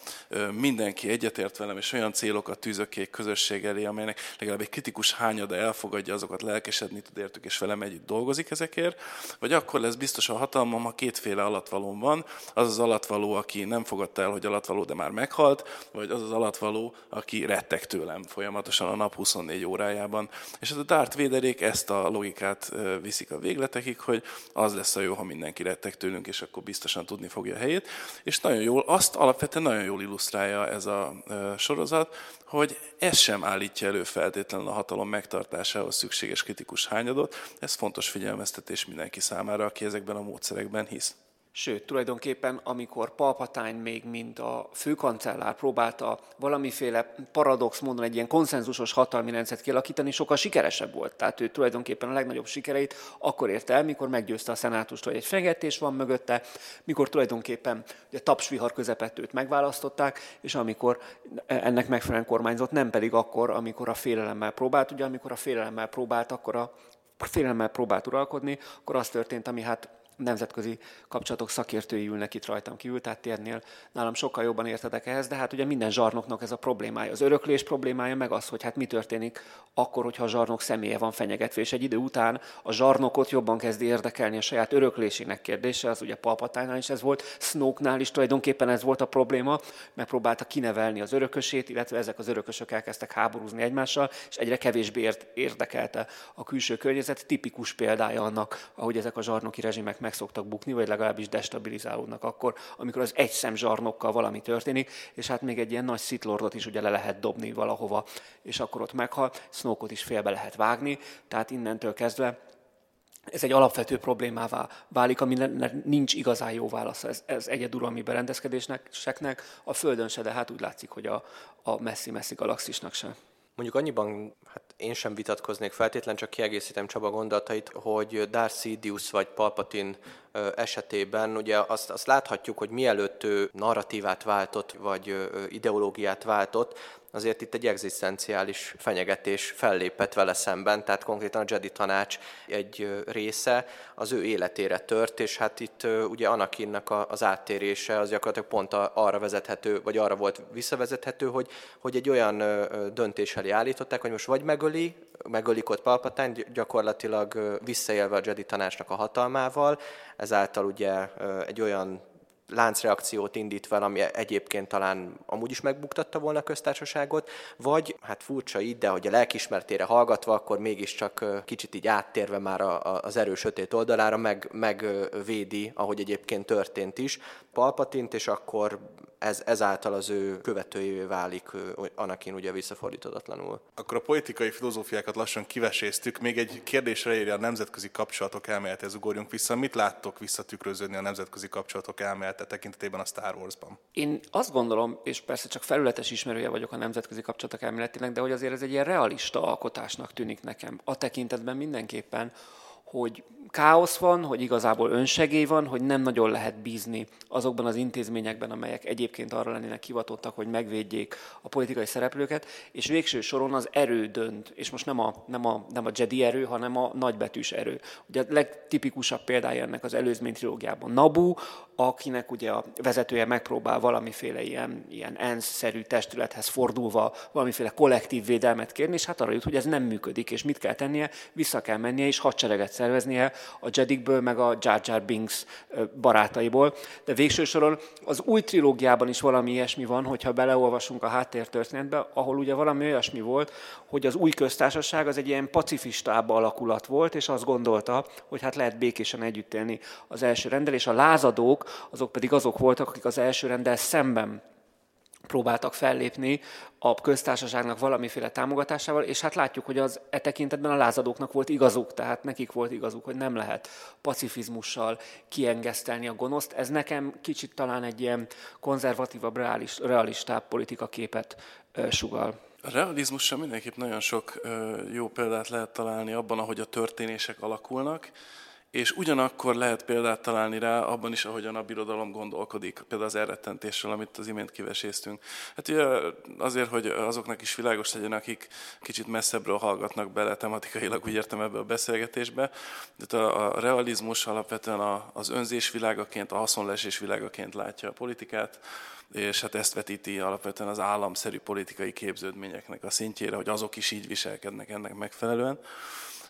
mindenki egyetért velem, és olyan célokat tűzök ki egy közösség elé, amelynek legalább egy kritikus hányada elfogadja azokat, lelkesedni tud értük, és velem együtt dolgozik ezekért, vagy akkor lesz biztos a hatalmam, ha kétféle alatvalóm van, az az alatvaló, aki nem fogadta el, hogy alatvaló, de már meghalt, vagy az az alatvaló, aki rettek tőlem folyamatosan a nap 24 órájában. És ez a Darth Vaderék ezt a logikát viszik a végletekig, hogy az lesz a jó, ha mindenki rettek tőlünk, és akkor biztosan tudni fogja a helyét. És nagyon jól, azt alapvetően nagyon jól illusztrálja ez a sorozat, hogy ez sem állítja elő feltétlenül a hatalom megtartásához szükséges kritikus hányadot. Ez fontos figyelmeztetés mindenki számára, aki ezekben a módszerekben hisz. Sőt, tulajdonképpen, amikor Palpatine még mint a főkancellár próbálta valamiféle paradox módon egy ilyen konszenzusos hatalmi rendszert kialakítani, sokkal sikeresebb volt. Tehát ő tulajdonképpen a legnagyobb sikereit akkor érte el, mikor meggyőzte a szenátust, hogy egy fenyegetés van mögötte, mikor tulajdonképpen ugye, tapsvihar közepett őt megválasztották, és amikor ennek megfelelően kormányzott, nem pedig akkor, amikor a félelemmel próbált. Ugye amikor a félelemmel próbált, akkor a félelemmel próbált uralkodni, akkor az történt, ami hát nemzetközi kapcsolatok szakértői ülnek itt rajtam kívül, tehát térnél nálam sokkal jobban értedek ehhez, de hát ugye minden zsarnoknak ez a problémája. Az öröklés problémája meg az, hogy hát mi történik akkor, hogyha a zsarnok személye van fenyegetve, és egy idő után a zsarnokot jobban kezdi érdekelni a saját öröklésének kérdése, az ugye Palpatánynál is ez volt, Snoke-nál is tulajdonképpen ez volt a probléma, megpróbálta kinevelni az örökösét, illetve ezek az örökösök elkezdtek háborúzni egymással, és egyre kevésbé érdekelte a külső környezet, tipikus példája annak, ahogy ezek a zsarnoki rezsimek meg szoktak bukni, vagy legalábbis destabilizálódnak akkor, amikor az egy szem zsarnokkal valami történik, és hát még egy ilyen nagy szitlordot is ugye le lehet dobni valahova, és akkor ott meghal, Snoke-ot is félbe lehet vágni, tehát innentől kezdve ez egy alapvető problémává válik, ami nincs igazán jó válasz ez, ez egyeduralmi berendezkedéseknek, a Földön se, de hát úgy látszik, hogy a, a messzi-messzi galaxisnak se. Mondjuk annyiban, hát én sem vitatkoznék feltétlen, csak kiegészítem Csaba gondolatait, hogy Darth Sidious vagy Palpatine esetében ugye azt, azt láthatjuk, hogy mielőtt ő narratívát váltott, vagy ideológiát váltott, azért itt egy egzisztenciális fenyegetés fellépett vele szemben, tehát konkrétan a Jedi tanács egy része az ő életére tört, és hát itt ugye Anakinnak az áttérése az gyakorlatilag pont arra vezethető, vagy arra volt visszavezethető, hogy, hogy egy olyan döntés elé állították, hogy most vagy megöli, megölik ott Palpatine, gyakorlatilag visszaélve a Jedi tanácsnak a hatalmával, ezáltal ugye egy olyan láncreakciót indít fel, ami egyébként talán amúgy is megbuktatta volna a köztársaságot, vagy hát furcsa így, de hogy a lelkismertére hallgatva, akkor mégiscsak kicsit így áttérve már az erős sötét oldalára meg, megvédi, ahogy egyébként történt is, Palpatint, és akkor ez, ezáltal az ő követőjévé válik Anakin ugye visszafordíthatatlanul. Akkor a politikai filozófiákat lassan kiveséztük. Még egy kérdésre érje a nemzetközi kapcsolatok elmélethez ugorjunk vissza. Mit láttok visszatükröződni a nemzetközi kapcsolatok elmélete tekintetében a Star Wars-ban? Én azt gondolom, és persze csak felületes ismerője vagyok a nemzetközi kapcsolatok elméletének, de hogy azért ez egy ilyen realista alkotásnak tűnik nekem. A tekintetben mindenképpen, hogy káosz van, hogy igazából önsegély van, hogy nem nagyon lehet bízni azokban az intézményekben, amelyek egyébként arra lennének hivatottak, hogy megvédjék a politikai szereplőket, és végső soron az erő dönt, és most nem a, nem a, nem a Jedi erő, hanem a nagybetűs erő. Ugye a legtipikusabb példája ennek az előzmény trilógiában Nabu, akinek ugye a vezetője megpróbál valamiféle ilyen, ilyen ENSZ-szerű testülethez fordulva valamiféle kollektív védelmet kérni, és hát arra jut, hogy ez nem működik, és mit kell tennie, vissza kell mennie, és hadsereget szerveznie a Jedikből, meg a Jar Jar Binks barátaiból. De végső soron az új trilógiában is valami ilyesmi van, hogyha beleolvasunk a háttértörténetbe, ahol ugye valami olyasmi volt, hogy az új köztársaság az egy ilyen pacifistább alakulat volt, és azt gondolta, hogy hát lehet békésen együtt élni az első rendel, és a lázadók azok pedig azok voltak, akik az első rendel szemben próbáltak fellépni a köztársaságnak valamiféle támogatásával, és hát látjuk, hogy az e tekintetben a lázadóknak volt igazuk, tehát nekik volt igazuk, hogy nem lehet pacifizmussal kiengesztelni a gonoszt. Ez nekem kicsit talán egy ilyen konzervatívabb, realist, realistább politikaképet sugal. A realizmussal mindenképp nagyon sok jó példát lehet találni abban, ahogy a történések alakulnak, és ugyanakkor lehet példát találni rá abban is, ahogyan a birodalom gondolkodik, például az elrettentésről, amit az imént kiveséztünk. Hát ugye azért, hogy azoknak is világos legyen, akik kicsit messzebbről hallgatnak bele tematikailag, úgy értem ebbe a beszélgetésbe. De a, a realizmus alapvetően az önzés világaként, a haszonlesés világaként látja a politikát, és hát ezt vetíti alapvetően az államszerű politikai képződményeknek a szintjére, hogy azok is így viselkednek ennek megfelelően.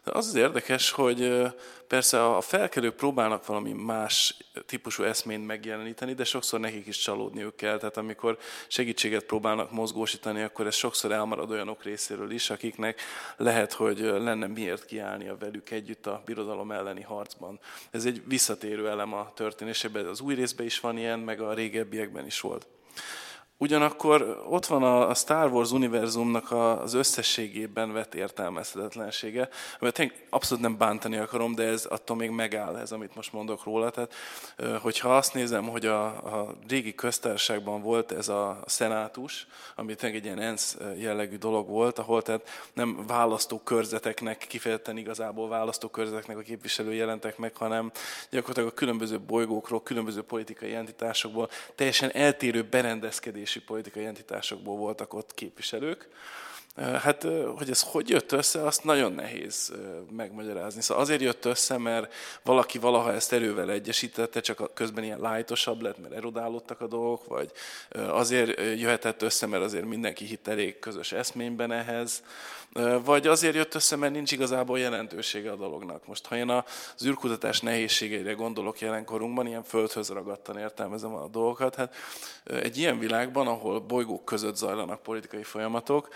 Az az érdekes, hogy persze a felkelők próbálnak valami más típusú eszményt megjeleníteni, de sokszor nekik is csalódniuk kell. Tehát amikor segítséget próbálnak mozgósítani, akkor ez sokszor elmarad olyanok részéről is, akiknek lehet, hogy lenne miért kiállnia velük együtt a birodalom elleni harcban. Ez egy visszatérő elem a történésében, az új részben is van ilyen, meg a régebbiekben is volt. Ugyanakkor ott van a Star Wars univerzumnak az összességében vett értelmezhetetlensége, mert én abszolút nem bántani akarom, de ez attól még megáll ez, amit most mondok róla. Tehát, hogyha azt nézem, hogy a, a régi köztársaságban volt ez a szenátus, ami tényleg egy ilyen ENSZ jellegű dolog volt, ahol tehát nem választókörzeteknek, kifejezetten igazából választókörzeteknek a képviselői jelentek meg, hanem gyakorlatilag a különböző bolygókról, különböző politikai entitásokból teljesen eltérő berendezkedés vezetési politikai entitásokból voltak ott képviselők. Hát, hogy ez hogy jött össze, azt nagyon nehéz megmagyarázni. Szóval azért jött össze, mert valaki valaha ezt erővel egyesítette, csak közben ilyen lájtosabb lett, mert erodálódtak a dolgok, vagy azért jöhetett össze, mert azért mindenki hitt elég közös eszményben ehhez, vagy azért jött össze, mert nincs igazából jelentősége a dolognak. Most, ha én az űrkutatás nehézségeire gondolok jelenkorunkban, ilyen földhöz ragadtan értelmezem a dolgokat, hát egy ilyen világban, ahol bolygók között zajlanak politikai folyamatok,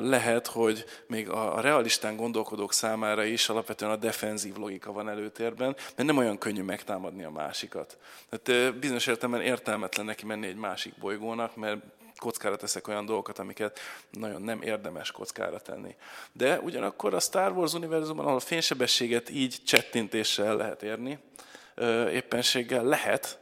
lehet, hogy még a realistán gondolkodók számára is alapvetően a defenzív logika van előtérben, mert nem olyan könnyű megtámadni a másikat. Tehát bizonyos értelemben értelmetlen neki menni egy másik bolygónak, mert kockára teszek olyan dolgokat, amiket nagyon nem érdemes kockára tenni. De ugyanakkor a Star Wars univerzumban, ahol fénysebességet így csettintéssel lehet érni, éppenséggel lehet,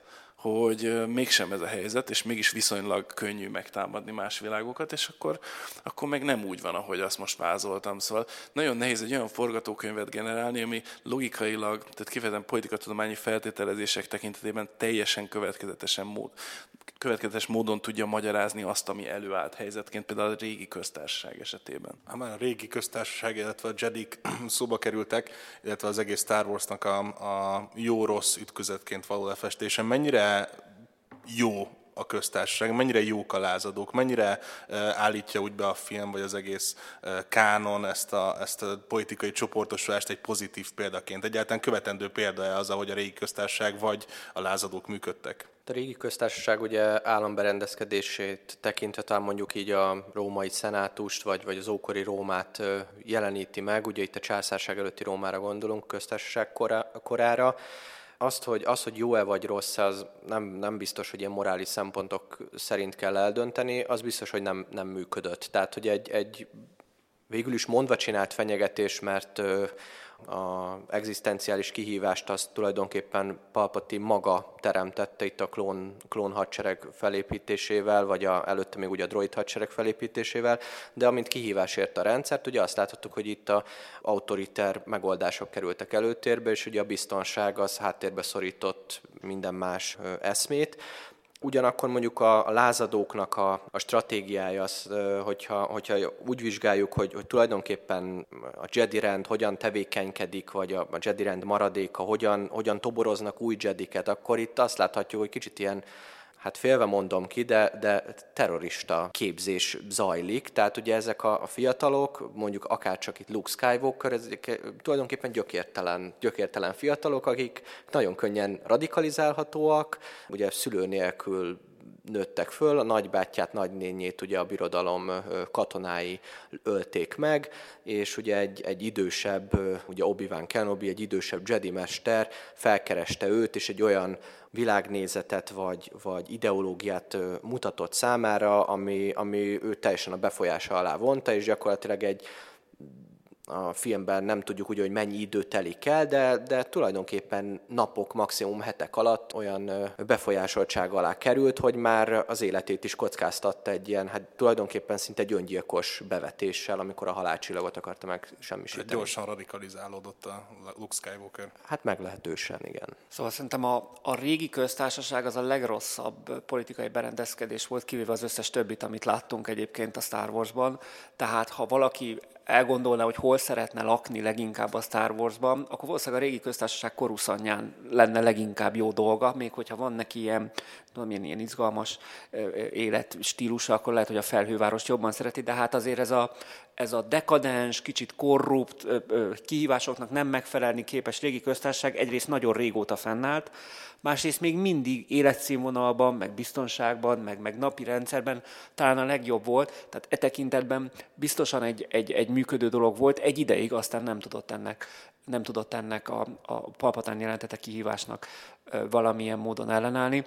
hogy mégsem ez a helyzet, és mégis viszonylag könnyű megtámadni más világokat, és akkor, akkor meg nem úgy van, ahogy azt most vázoltam. Szóval nagyon nehéz egy olyan forgatókönyvet generálni, ami logikailag, tehát kifejezetten politikatudományi feltételezések tekintetében teljesen következetesen mód, következetes módon tudja magyarázni azt, ami előállt helyzetként, például a régi köztársaság esetében. Ha már a régi köztársaság, illetve a Jedik *clears throat* szóba kerültek, illetve az egész Star Wars-nak a, a jó-rossz ütközetként való lefestése, mennyire jó a köztársaság, mennyire jók a lázadók, mennyire állítja úgy be a film, vagy az egész kánon ezt a, ezt a politikai csoportosulást egy pozitív példaként. Egyáltalán követendő példa az, ahogy a régi köztársaság vagy a lázadók működtek? A régi köztársaság ugye államberendezkedését tekintve talán mondjuk így a római szenátust, vagy, vagy az ókori Rómát jeleníti meg, ugye itt a császárság előtti Rómára gondolunk, köztársaság korára, azt, hogy, az, hogy jó-e vagy rossz, az nem, nem biztos, hogy ilyen morális szempontok szerint kell eldönteni, az biztos, hogy nem, nem működött. Tehát, hogy egy, egy végül is mondva csinált fenyegetés, mert a egzisztenciális kihívást azt tulajdonképpen Palpatine maga teremtette itt a klón, klón hadsereg felépítésével, vagy a, előtte még ugye a droid hadsereg felépítésével, de amint kihívás ért a rendszert, ugye azt láthattuk, hogy itt a autoriter megoldások kerültek előtérbe, és ugye a biztonság az háttérbe szorított minden más eszmét, Ugyanakkor mondjuk a, lázadóknak a, a stratégiája az, hogyha, hogyha úgy vizsgáljuk, hogy, hogy tulajdonképpen a Jedi rend hogyan tevékenykedik, vagy a, a Jedi rend maradéka, hogyan, hogyan toboroznak új Jediket, akkor itt azt láthatjuk, hogy kicsit ilyen hát félve mondom ki, de, de terrorista képzés zajlik. Tehát ugye ezek a, a fiatalok, mondjuk akár csak itt Luke Skywalker, ezek tulajdonképpen gyökértelen, gyökértelen fiatalok, akik nagyon könnyen radikalizálhatóak, ugye szülő nélkül nőttek föl, a nagybátyját, nagynényét ugye a birodalom katonái ölték meg, és ugye egy, egy idősebb, ugye Obi-Wan Kenobi, egy idősebb Jedi mester felkereste őt, és egy olyan világnézetet vagy, vagy ideológiát mutatott számára, ami, ami ő teljesen a befolyása alá vonta, és gyakorlatilag egy a filmben nem tudjuk ugye, hogy mennyi idő telik el, de, de tulajdonképpen napok, maximum hetek alatt olyan befolyásoltság alá került, hogy már az életét is kockáztatta egy ilyen, hát tulajdonképpen szinte egy öngyilkos bevetéssel, amikor a halálcsillagot akarta meg semmisíteni. Hát gyorsan radikalizálódott a Luke Skywalker. Hát meglehetősen, igen. Szóval szerintem a, a régi köztársaság az a legrosszabb politikai berendezkedés volt, kivéve az összes többit, amit láttunk egyébként a Star Wars-ban. Tehát ha valaki elgondolná, hogy hol szeretne lakni leginkább a Star Wars-ban, akkor valószínűleg a régi köztársaság koruszanyján lenne leginkább jó dolga, még hogyha van neki ilyen, tudom, ilyen, ilyen izgalmas életstílusa, akkor lehet, hogy a felhővárost jobban szereti, de hát azért ez a, ez a dekadens, kicsit korrupt, kihívásoknak nem megfelelni képes régi köztársaság egyrészt nagyon régóta fennállt, másrészt még mindig életszínvonalban, meg biztonságban, meg, meg napi rendszerben talán a legjobb volt, tehát e tekintetben biztosan egy, egy, egy működő dolog volt, egy ideig aztán nem tudott ennek, nem tudott ennek a, a palpatán jelentete kihívásnak valamilyen módon ellenállni.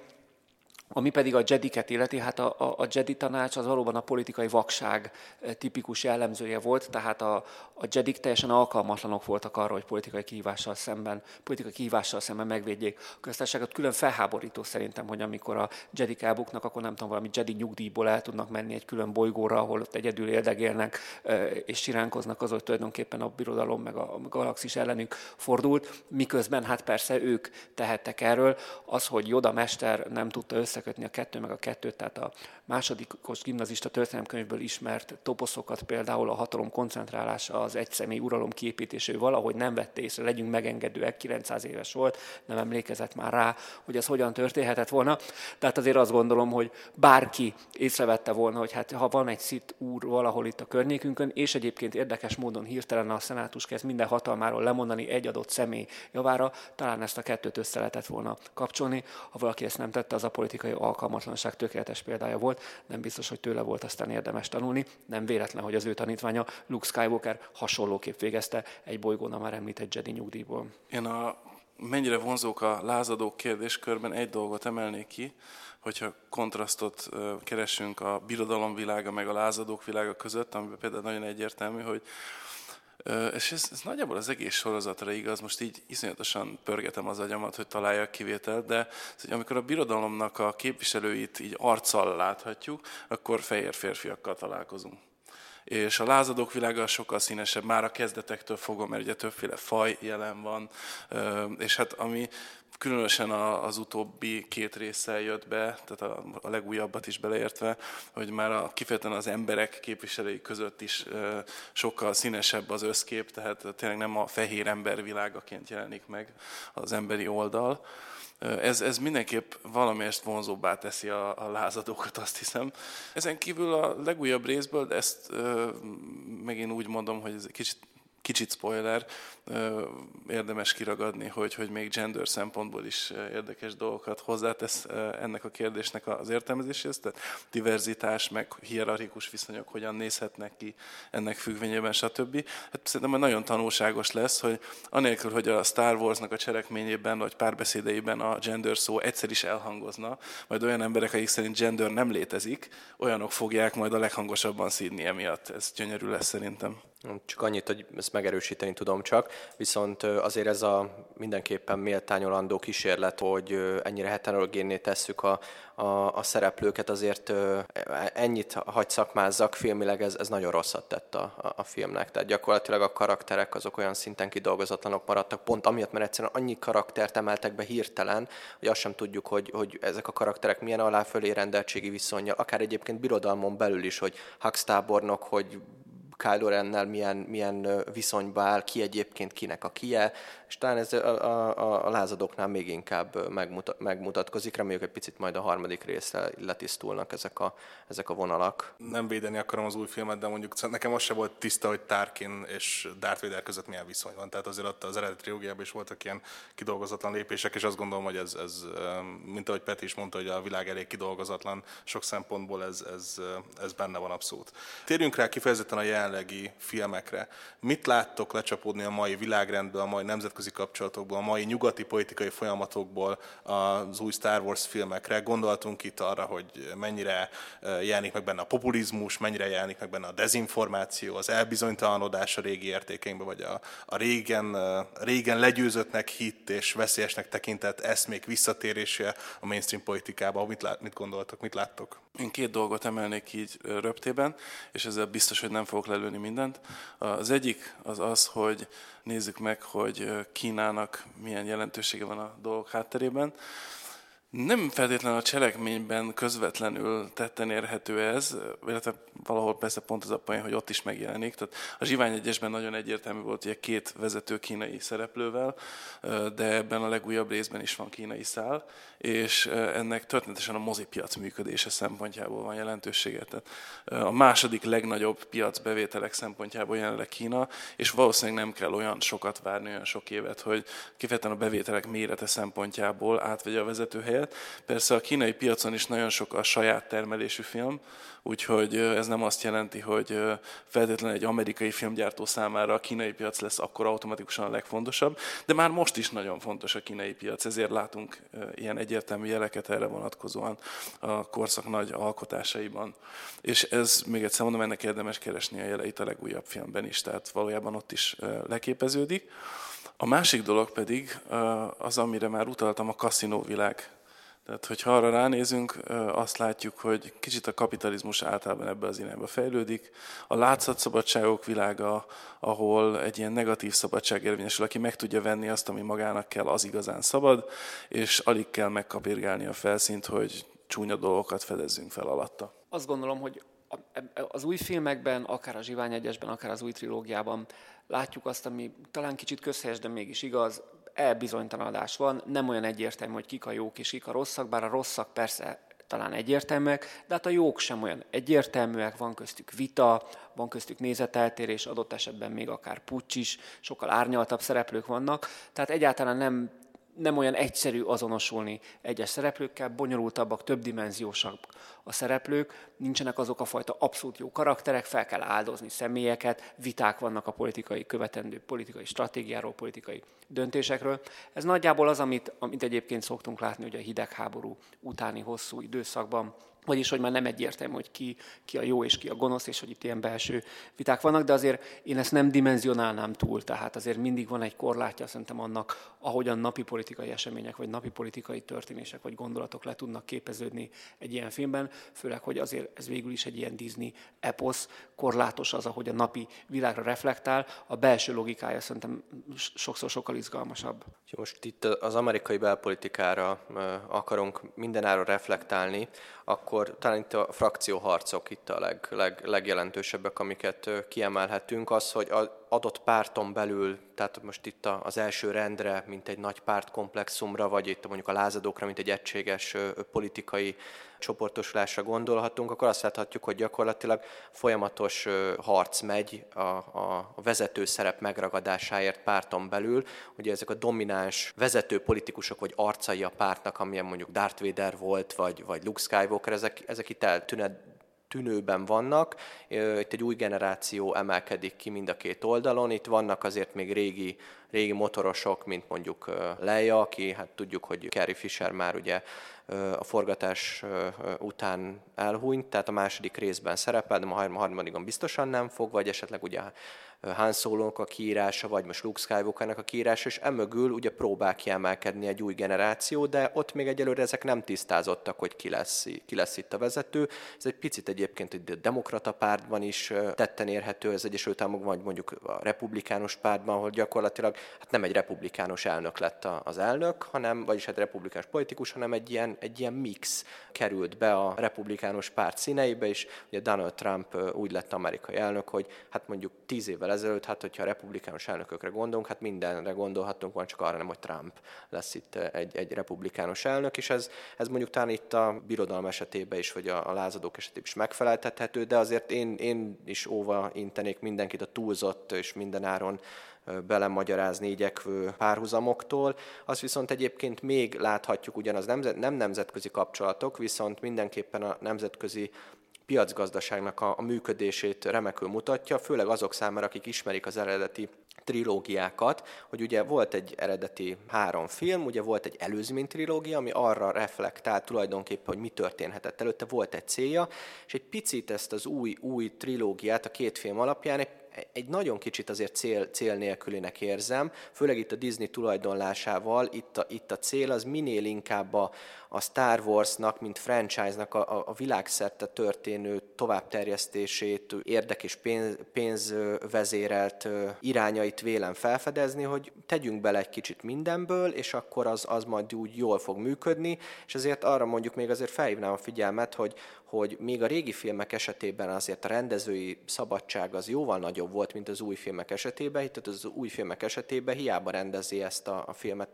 Ami pedig a Jediket illeti, hát a, a, a Jedi tanács az valóban a politikai vakság eh, tipikus jellemzője volt, tehát a, a Jedik teljesen alkalmatlanok voltak arra, hogy politikai kihívással szemben, politikai kihívással szemben megvédjék a köztársaságot. Külön felháborító szerintem, hogy amikor a Jedik elbuknak, akkor nem tudom, valami Jedi nyugdíjból el tudnak menni egy külön bolygóra, ahol ott egyedül érdegélnek eh, és siránkoznak az, hogy tulajdonképpen a birodalom meg a galaxis ellenük fordult, miközben hát persze ők tehettek erről. Az, hogy Joda mester nem tudta össze összekötni a kettő meg a kettőt, tehát a másodikos gimnazista történelemkönyvből ismert toposzokat, például a hatalom koncentrálása, az egyszemély uralom kiépítésé valahogy nem vette észre, legyünk megengedőek, 900 éves volt, nem emlékezett már rá, hogy ez hogyan történhetett volna. Tehát azért azt gondolom, hogy bárki észrevette volna, hogy hát ha van egy szit úr valahol itt a környékünkön, és egyébként érdekes módon hirtelen a szenátus kezd minden hatalmáról lemondani egy adott személy javára, talán ezt a kettőt össze lehetett volna kapcsolni. Ha valaki ezt nem tette, az a politikai politikai alkalmatlanság tökéletes példája volt, nem biztos, hogy tőle volt aztán érdemes tanulni, nem véletlen, hogy az ő tanítványa Luke Skywalker hasonlóképp végezte egy bolygón a már említett Jedi nyugdíjból. Én a mennyire vonzók a lázadók kérdéskörben, egy dolgot emelnék ki, hogyha kontrasztot keresünk a birodalom világa meg a lázadók világa között, amiben például nagyon egyértelmű, hogy és ez, ez nagyjából az egész sorozatra igaz, most így iszonyatosan pörgetem az agyamat, hogy találjak kivételt, de hogy amikor a birodalomnak a képviselőit így arccal láthatjuk, akkor fehér férfiakkal találkozunk. És a lázadók világa sokkal színesebb, már a kezdetektől fogva, mert ugye többféle faj jelen van, és hát ami különösen az utóbbi két résszel jött be, tehát a, legújabbat is beleértve, hogy már a, kifejezetten az emberek képviselői között is sokkal színesebb az összkép, tehát tényleg nem a fehér ember világaként jelenik meg az emberi oldal. Ez, ez mindenképp valamelyest vonzóbbá teszi a, a lázadókat, azt hiszem. Ezen kívül a legújabb részből, de ezt e, megint úgy mondom, hogy ez egy kicsit kicsit spoiler, érdemes kiragadni, hogy, hogy még gender szempontból is érdekes dolgokat hozzátesz ennek a kérdésnek az értelmezéséhez, tehát diverzitás, meg hierarchikus viszonyok hogyan nézhetnek ki ennek függvényében, stb. Hát szerintem nagyon tanulságos lesz, hogy anélkül, hogy a Star Warsnak a cselekményében vagy párbeszédeiben a gender szó egyszer is elhangozna, majd olyan emberek, akik szerint gender nem létezik, olyanok fogják majd a leghangosabban szídni emiatt. Ez gyönyörű lesz szerintem. Csak annyit, hogy ezt megerősíteni tudom csak, viszont azért ez a mindenképpen méltányolandó kísérlet, hogy ennyire heterogénné tesszük a, a, a szereplőket, azért ennyit hagy szakmázzak, filmileg ez, ez nagyon rosszat tett a, a, a filmnek. Tehát gyakorlatilag a karakterek azok olyan szinten kidolgozatlanok maradtak, pont amiatt, mert egyszerűen annyi karaktert emeltek be hirtelen, hogy azt sem tudjuk, hogy, hogy ezek a karakterek milyen aláfölé rendeltségi viszonyjal, akár egyébként birodalmon belül is, hogy Hux tábornok, hogy Kylo Rennel milyen, milyen viszonyba áll, ki egyébként kinek a kie, és talán ez a, a, a lázadóknál még inkább megmutat, megmutatkozik. Reméljük egy picit majd a harmadik részre letisztulnak ezek a, ezek a vonalak. Nem védeni akarom az új filmet, de mondjuk nekem az se volt tiszta, hogy Tarkin és Darth Vader között milyen viszony van. Tehát azért ott az eredeti trilógiában is voltak ilyen kidolgozatlan lépések, és azt gondolom, hogy ez, ez mint ahogy Peti is mondta, hogy a világ elég kidolgozatlan, sok szempontból ez, ez, ez benne van abszolút. Térjünk rá kifejezetten a jelenlegi filmekre. Mit láttok lecsapódni a mai világrendből, a mai nemzetközi kapcsolatokból, a mai nyugati politikai folyamatokból az új Star Wars filmekre. Gondoltunk itt arra, hogy mennyire jelenik meg benne a populizmus, mennyire jelenik meg benne a dezinformáció, az elbizonytalanodás a régi értékeinkbe, vagy a, a régen, régen legyőzöttnek hitt és veszélyesnek tekintett eszmék visszatérése a mainstream politikába. Mit, lát, mit gondoltok, mit láttok? Én két dolgot emelnék így röptében, és ezzel biztos, hogy nem fogok lelőni mindent. Az egyik az az, hogy nézzük meg, hogy Kínának milyen jelentősége van a dolgok hátterében. Nem feltétlenül a cselekményben közvetlenül tetten érhető ez, illetve valahol persze pont az a poén, hogy ott is megjelenik. Tehát a Zsivány egyesben nagyon egyértelmű volt ugye két vezető kínai szereplővel, de ebben a legújabb részben is van kínai szál, és ennek történetesen a mozipiac működése szempontjából van jelentősége. Tehát a második legnagyobb piac bevételek szempontjából jelenleg Kína, és valószínűleg nem kell olyan sokat várni, olyan sok évet, hogy kifejezetten a bevételek mérete szempontjából átvegye a vezetőhelyet, helyet. Persze a kínai piacon is nagyon sok a saját termelésű film, úgyhogy ez nem azt jelenti, hogy feltétlenül egy amerikai filmgyártó számára a kínai piac lesz akkor automatikusan a legfontosabb, de már most is nagyon fontos a kínai piac, ezért látunk ilyen egyértelmű jeleket erre vonatkozóan a korszak nagy alkotásaiban. És ez, még egyszer mondom, ennek érdemes keresni a jeleit a legújabb filmben is, tehát valójában ott is leképeződik. A másik dolog pedig az, amire már utaltam, a kaszinóvilág tehát, hogyha arra ránézünk, azt látjuk, hogy kicsit a kapitalizmus általában ebbe az irányba fejlődik. A látszatszabadságok világa, ahol egy ilyen negatív szabadság érvényesül, aki meg tudja venni azt, ami magának kell, az igazán szabad, és alig kell megkapirgálni a felszínt, hogy csúnya dolgokat fedezzünk fel alatta. Azt gondolom, hogy az új filmekben, akár a Zsivány egyesben, akár az új trilógiában látjuk azt, ami talán kicsit közhelyes, de mégis igaz, elbizonytalanodás van, nem olyan egyértelmű, hogy kik a jók és kik a rosszak, bár a rosszak persze talán egyértelműek, de hát a jók sem olyan egyértelműek, van köztük vita, van köztük nézeteltérés, adott esetben még akár pucs is, sokkal árnyaltabb szereplők vannak, tehát egyáltalán nem nem olyan egyszerű azonosulni egyes szereplőkkel, bonyolultabbak, többdimenziósak a szereplők, nincsenek azok a fajta abszolút jó karakterek, fel kell áldozni személyeket, viták vannak a politikai követendő politikai stratégiáról, politikai döntésekről. Ez nagyjából az, amit, amit egyébként szoktunk látni ugye a hidegháború utáni hosszú időszakban, vagyis, hogy már nem egyértelmű, hogy ki, ki a jó és ki a gonosz, és hogy itt ilyen belső viták vannak, de azért én ezt nem dimenzionálnám túl, tehát azért mindig van egy korlátja szerintem annak, ahogyan napi politikai események, vagy napi politikai történések, vagy gondolatok le tudnak képeződni egy ilyen filmben, főleg, hogy azért ez végül is egy ilyen Disney eposz, korlátos az, ahogy a napi világra reflektál, a belső logikája szerintem sokszor sokkal izgalmasabb. Most itt az amerikai belpolitikára akarunk mindenáról reflektálni, akkor talán itt a frakcióharcok itt a leg, leg, legjelentősebbek, amiket kiemelhetünk. Az, hogy adott párton belül, tehát most itt az első rendre, mint egy nagy pártkomplexumra, vagy itt mondjuk a lázadókra, mint egy egységes politikai csoportosulásra gondolhatunk, akkor azt láthatjuk, hogy gyakorlatilag folyamatos harc megy a, a vezető szerep megragadásáért párton belül. Ugye ezek a domináns vezető politikusok vagy arcai a pártnak, amilyen mondjuk Darth Vader volt, vagy, vagy Luke Skywalker, ezek, ezek itt eltűned, tűnőben vannak. Itt egy új generáció emelkedik ki mind a két oldalon. Itt vannak azért még régi, régi motorosok, mint mondjuk Leia, aki hát tudjuk, hogy Carrie Fisher már ugye a forgatás után elhúnyt, tehát a második részben szerepel, de a harmadikon biztosan nem fog, vagy esetleg ugye Han solo a kiírása, vagy most Luke skywalker a kiírása, és emögül ugye próbál kiemelkedni egy új generáció, de ott még egyelőre ezek nem tisztázottak, hogy ki lesz, ki lesz itt a vezető. Ez egy picit egyébként egy demokrata pártban is tetten érhető az Egyesült Államokban, vagy mondjuk a republikánus pártban, hogy gyakorlatilag hát nem egy republikánus elnök lett az elnök, hanem, vagyis hát republikánus politikus, hanem egy ilyen, egy ilyen mix került be a republikánus párt színeibe, és ugye Donald Trump úgy lett amerikai elnök, hogy hát mondjuk tíz évvel ezelőtt, hát hogyha a republikánus elnökökre gondolunk, hát mindenre gondolhatunk, van csak arra nem, hogy Trump lesz itt egy, egy republikánus elnök, és ez, ez mondjuk talán itt a birodalom esetében is, vagy a, a lázadók esetében is megfeleltethető, de azért én, én is óva intenék mindenkit a túlzott és mindenáron belemagyarázni igyekvő párhuzamoktól. Azt viszont egyébként még láthatjuk ugyanaz nemzet, nem nemzetközi kapcsolatok, viszont mindenképpen a nemzetközi piacgazdaságnak a, a működését remekül mutatja, főleg azok számára, akik ismerik az eredeti trilógiákat, hogy ugye volt egy eredeti három film, ugye volt egy előzmény trilógia, ami arra reflektált tulajdonképpen, hogy mi történhetett. Előtte, volt egy célja, és egy picit ezt az új, új trilógiát a két film alapján egy egy nagyon kicsit azért cél, cél nélkülinek érzem, főleg itt a Disney tulajdonlásával, itt a, itt a cél az minél inkább a, a Star Warsnak, mint franchise-nak a, a világszerte történő továbbterjesztését, érdek és pénz, pénzvezérelt irányait vélem felfedezni, hogy tegyünk bele egy kicsit mindenből, és akkor az, az majd úgy jól fog működni, és ezért arra mondjuk még azért felhívnám a figyelmet, hogy, hogy még a régi filmek esetében azért a rendezői szabadság az jóval nagyobb volt, mint az új filmek esetében, itt az új filmek esetében hiába rendezi ezt a, a filmet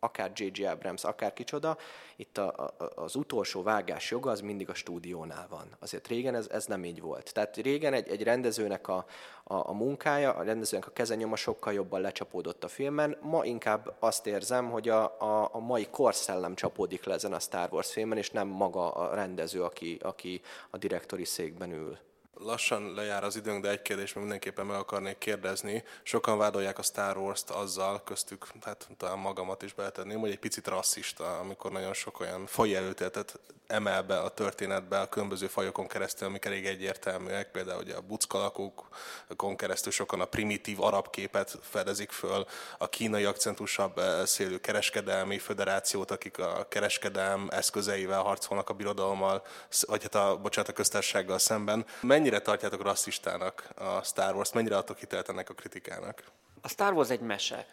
akár J.J. Abrams, akár kicsoda, itt a, a, az utolsó vágás joga az mindig a stúdiónál van. Azért régen ez, ez nem így volt. Tehát régen egy, egy rendezőnek a, a, a munkája, a rendezőnek a kezenyoma sokkal jobban lecsapódott a filmen. Ma inkább azt érzem, hogy a, a, a mai korszellem csapódik le ezen a Star Wars filmen, és nem maga a rendező, aki, aki a direktori székben ül lassan lejár az időnk, de egy kérdést még mindenképpen meg akarnék kérdezni. Sokan vádolják a Star Wars-t azzal, köztük, hát talán magamat is beletenném, hogy egy picit rasszista, amikor nagyon sok olyan fajelöltetet emel be a történetbe a különböző fajokon keresztül, amik elég egyértelműek, például ugye a buckalakókon keresztül sokan a primitív arab képet fedezik föl, a kínai akcentusabb beszélő kereskedelmi föderációt, akik a kereskedelm eszközeivel harcolnak a birodalommal, vagy hát a, bocsánat, a köztársasággal szemben. Mennyire tartjátok rasszistának a Star Wars-t, mennyire adtok hitelt ennek a kritikának? A Star Wars egy mese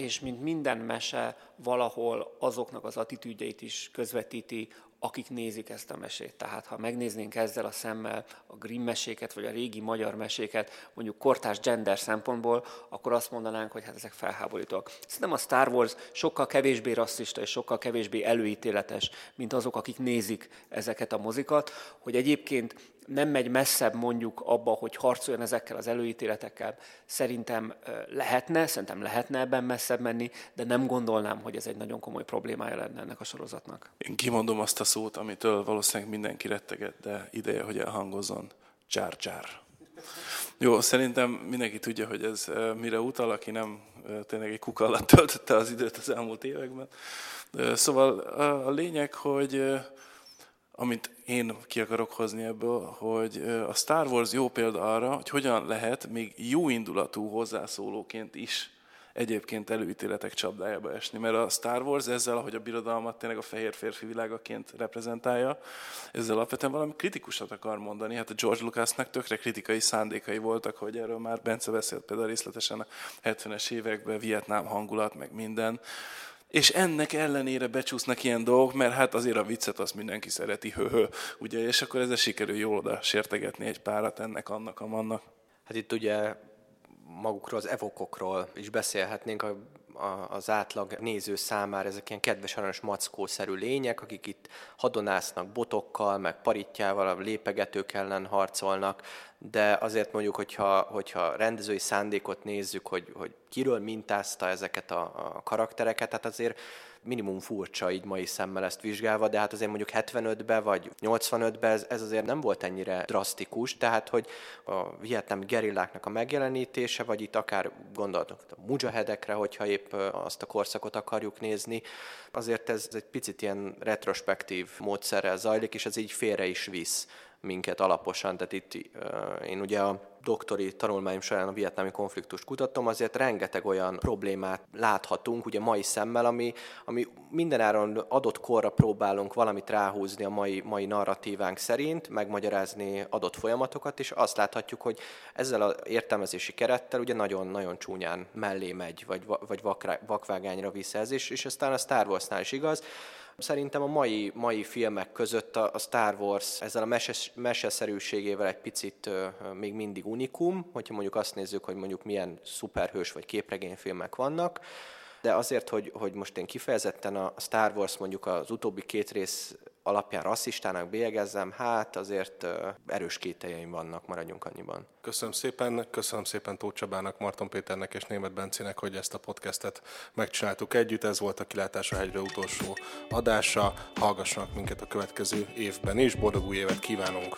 és mint minden mese valahol azoknak az attitűdjeit is közvetíti, akik nézik ezt a mesét. Tehát ha megnéznénk ezzel a szemmel a Grimm meséket, vagy a régi magyar meséket, mondjuk kortás gender szempontból, akkor azt mondanánk, hogy hát ezek felháborítóak. Szerintem a Star Wars sokkal kevésbé rasszista és sokkal kevésbé előítéletes, mint azok, akik nézik ezeket a mozikat, hogy egyébként nem megy messzebb mondjuk abba, hogy harcoljon ezekkel az előítéletekkel. Szerintem lehetne, szerintem lehetne ebben messzebb menni, de nem gondolnám, hogy ez egy nagyon komoly problémája lenne ennek a sorozatnak. Én kimondom azt a szót, amitől valószínűleg mindenki retteget, de ideje, hogy elhangozzon. Csár, csár. Jó, szerintem mindenki tudja, hogy ez mire utal, aki nem tényleg egy kuka alatt töltötte az időt az elmúlt években. Szóval a lényeg, hogy amit én ki akarok hozni ebből, hogy a Star Wars jó példa arra, hogy hogyan lehet még jó indulatú hozzászólóként is egyébként előítéletek csapdájába esni. Mert a Star Wars ezzel, ahogy a birodalmat tényleg a fehér férfi világaként reprezentálja, ezzel alapvetően valami kritikusat akar mondani. Hát a George Lucasnak tökre kritikai szándékai voltak, hogy erről már Bence beszélt például részletesen a 70-es években, Vietnám hangulat, meg minden és ennek ellenére becsúsznak ilyen dolgok, mert hát azért a viccet azt mindenki szereti, höhö, ugye, és akkor ezzel sikerül jól oda sértegetni egy párat ennek, annak, amannak. Hát itt ugye magukról, az evokokról is beszélhetnénk, a, a, az átlag néző számára. Ezek ilyen kedves, aranyos mackószerű lények, akik itt hadonásznak botokkal, meg paritjával, a lépegetők ellen harcolnak, de azért mondjuk, hogyha, hogyha rendezői szándékot nézzük, hogy, hogy kiről mintázta ezeket a, a karaktereket, hát azért minimum furcsa így mai szemmel ezt vizsgálva, de hát azért mondjuk 75-ben vagy 85-ben ez, ez azért nem volt ennyire drasztikus, tehát hogy a vietnámi gerilláknak a megjelenítése, vagy itt akár gondoltunk a mujahedekre, hogyha épp azt a korszakot akarjuk nézni, azért ez egy picit ilyen retrospektív módszerrel zajlik, és ez így félre is visz minket alaposan. Tehát itt én ugye a doktori tanulmányom során a vietnámi konfliktust kutattam, azért rengeteg olyan problémát láthatunk ugye mai szemmel, ami, ami mindenáron adott korra próbálunk valamit ráhúzni a mai, mai narratívánk szerint, megmagyarázni adott folyamatokat, és azt láthatjuk, hogy ezzel az értelmezési kerettel ugye nagyon-nagyon csúnyán mellé megy, vagy, vagy vakvágányra visz ez, és, és aztán a Star Warsnál is igaz, Szerintem a mai, mai filmek között a, Star Wars ezzel a meses, meseszerűségével egy picit uh, még mindig unikum, hogyha mondjuk azt nézzük, hogy mondjuk milyen szuperhős vagy képregényfilmek vannak, de azért, hogy, hogy most én kifejezetten a Star Wars mondjuk az utóbbi két rész alapján rasszistának bélyegezzem, hát azért erős kételjeim vannak, maradjunk annyiban. Köszönöm szépen, köszönöm szépen Tóth Csabának, Marton Péternek és Német Bencének, hogy ezt a podcastet megcsináltuk együtt. Ez volt a Kilátás a hegyre utolsó adása. Hallgassanak minket a következő évben is. Boldog új évet kívánunk!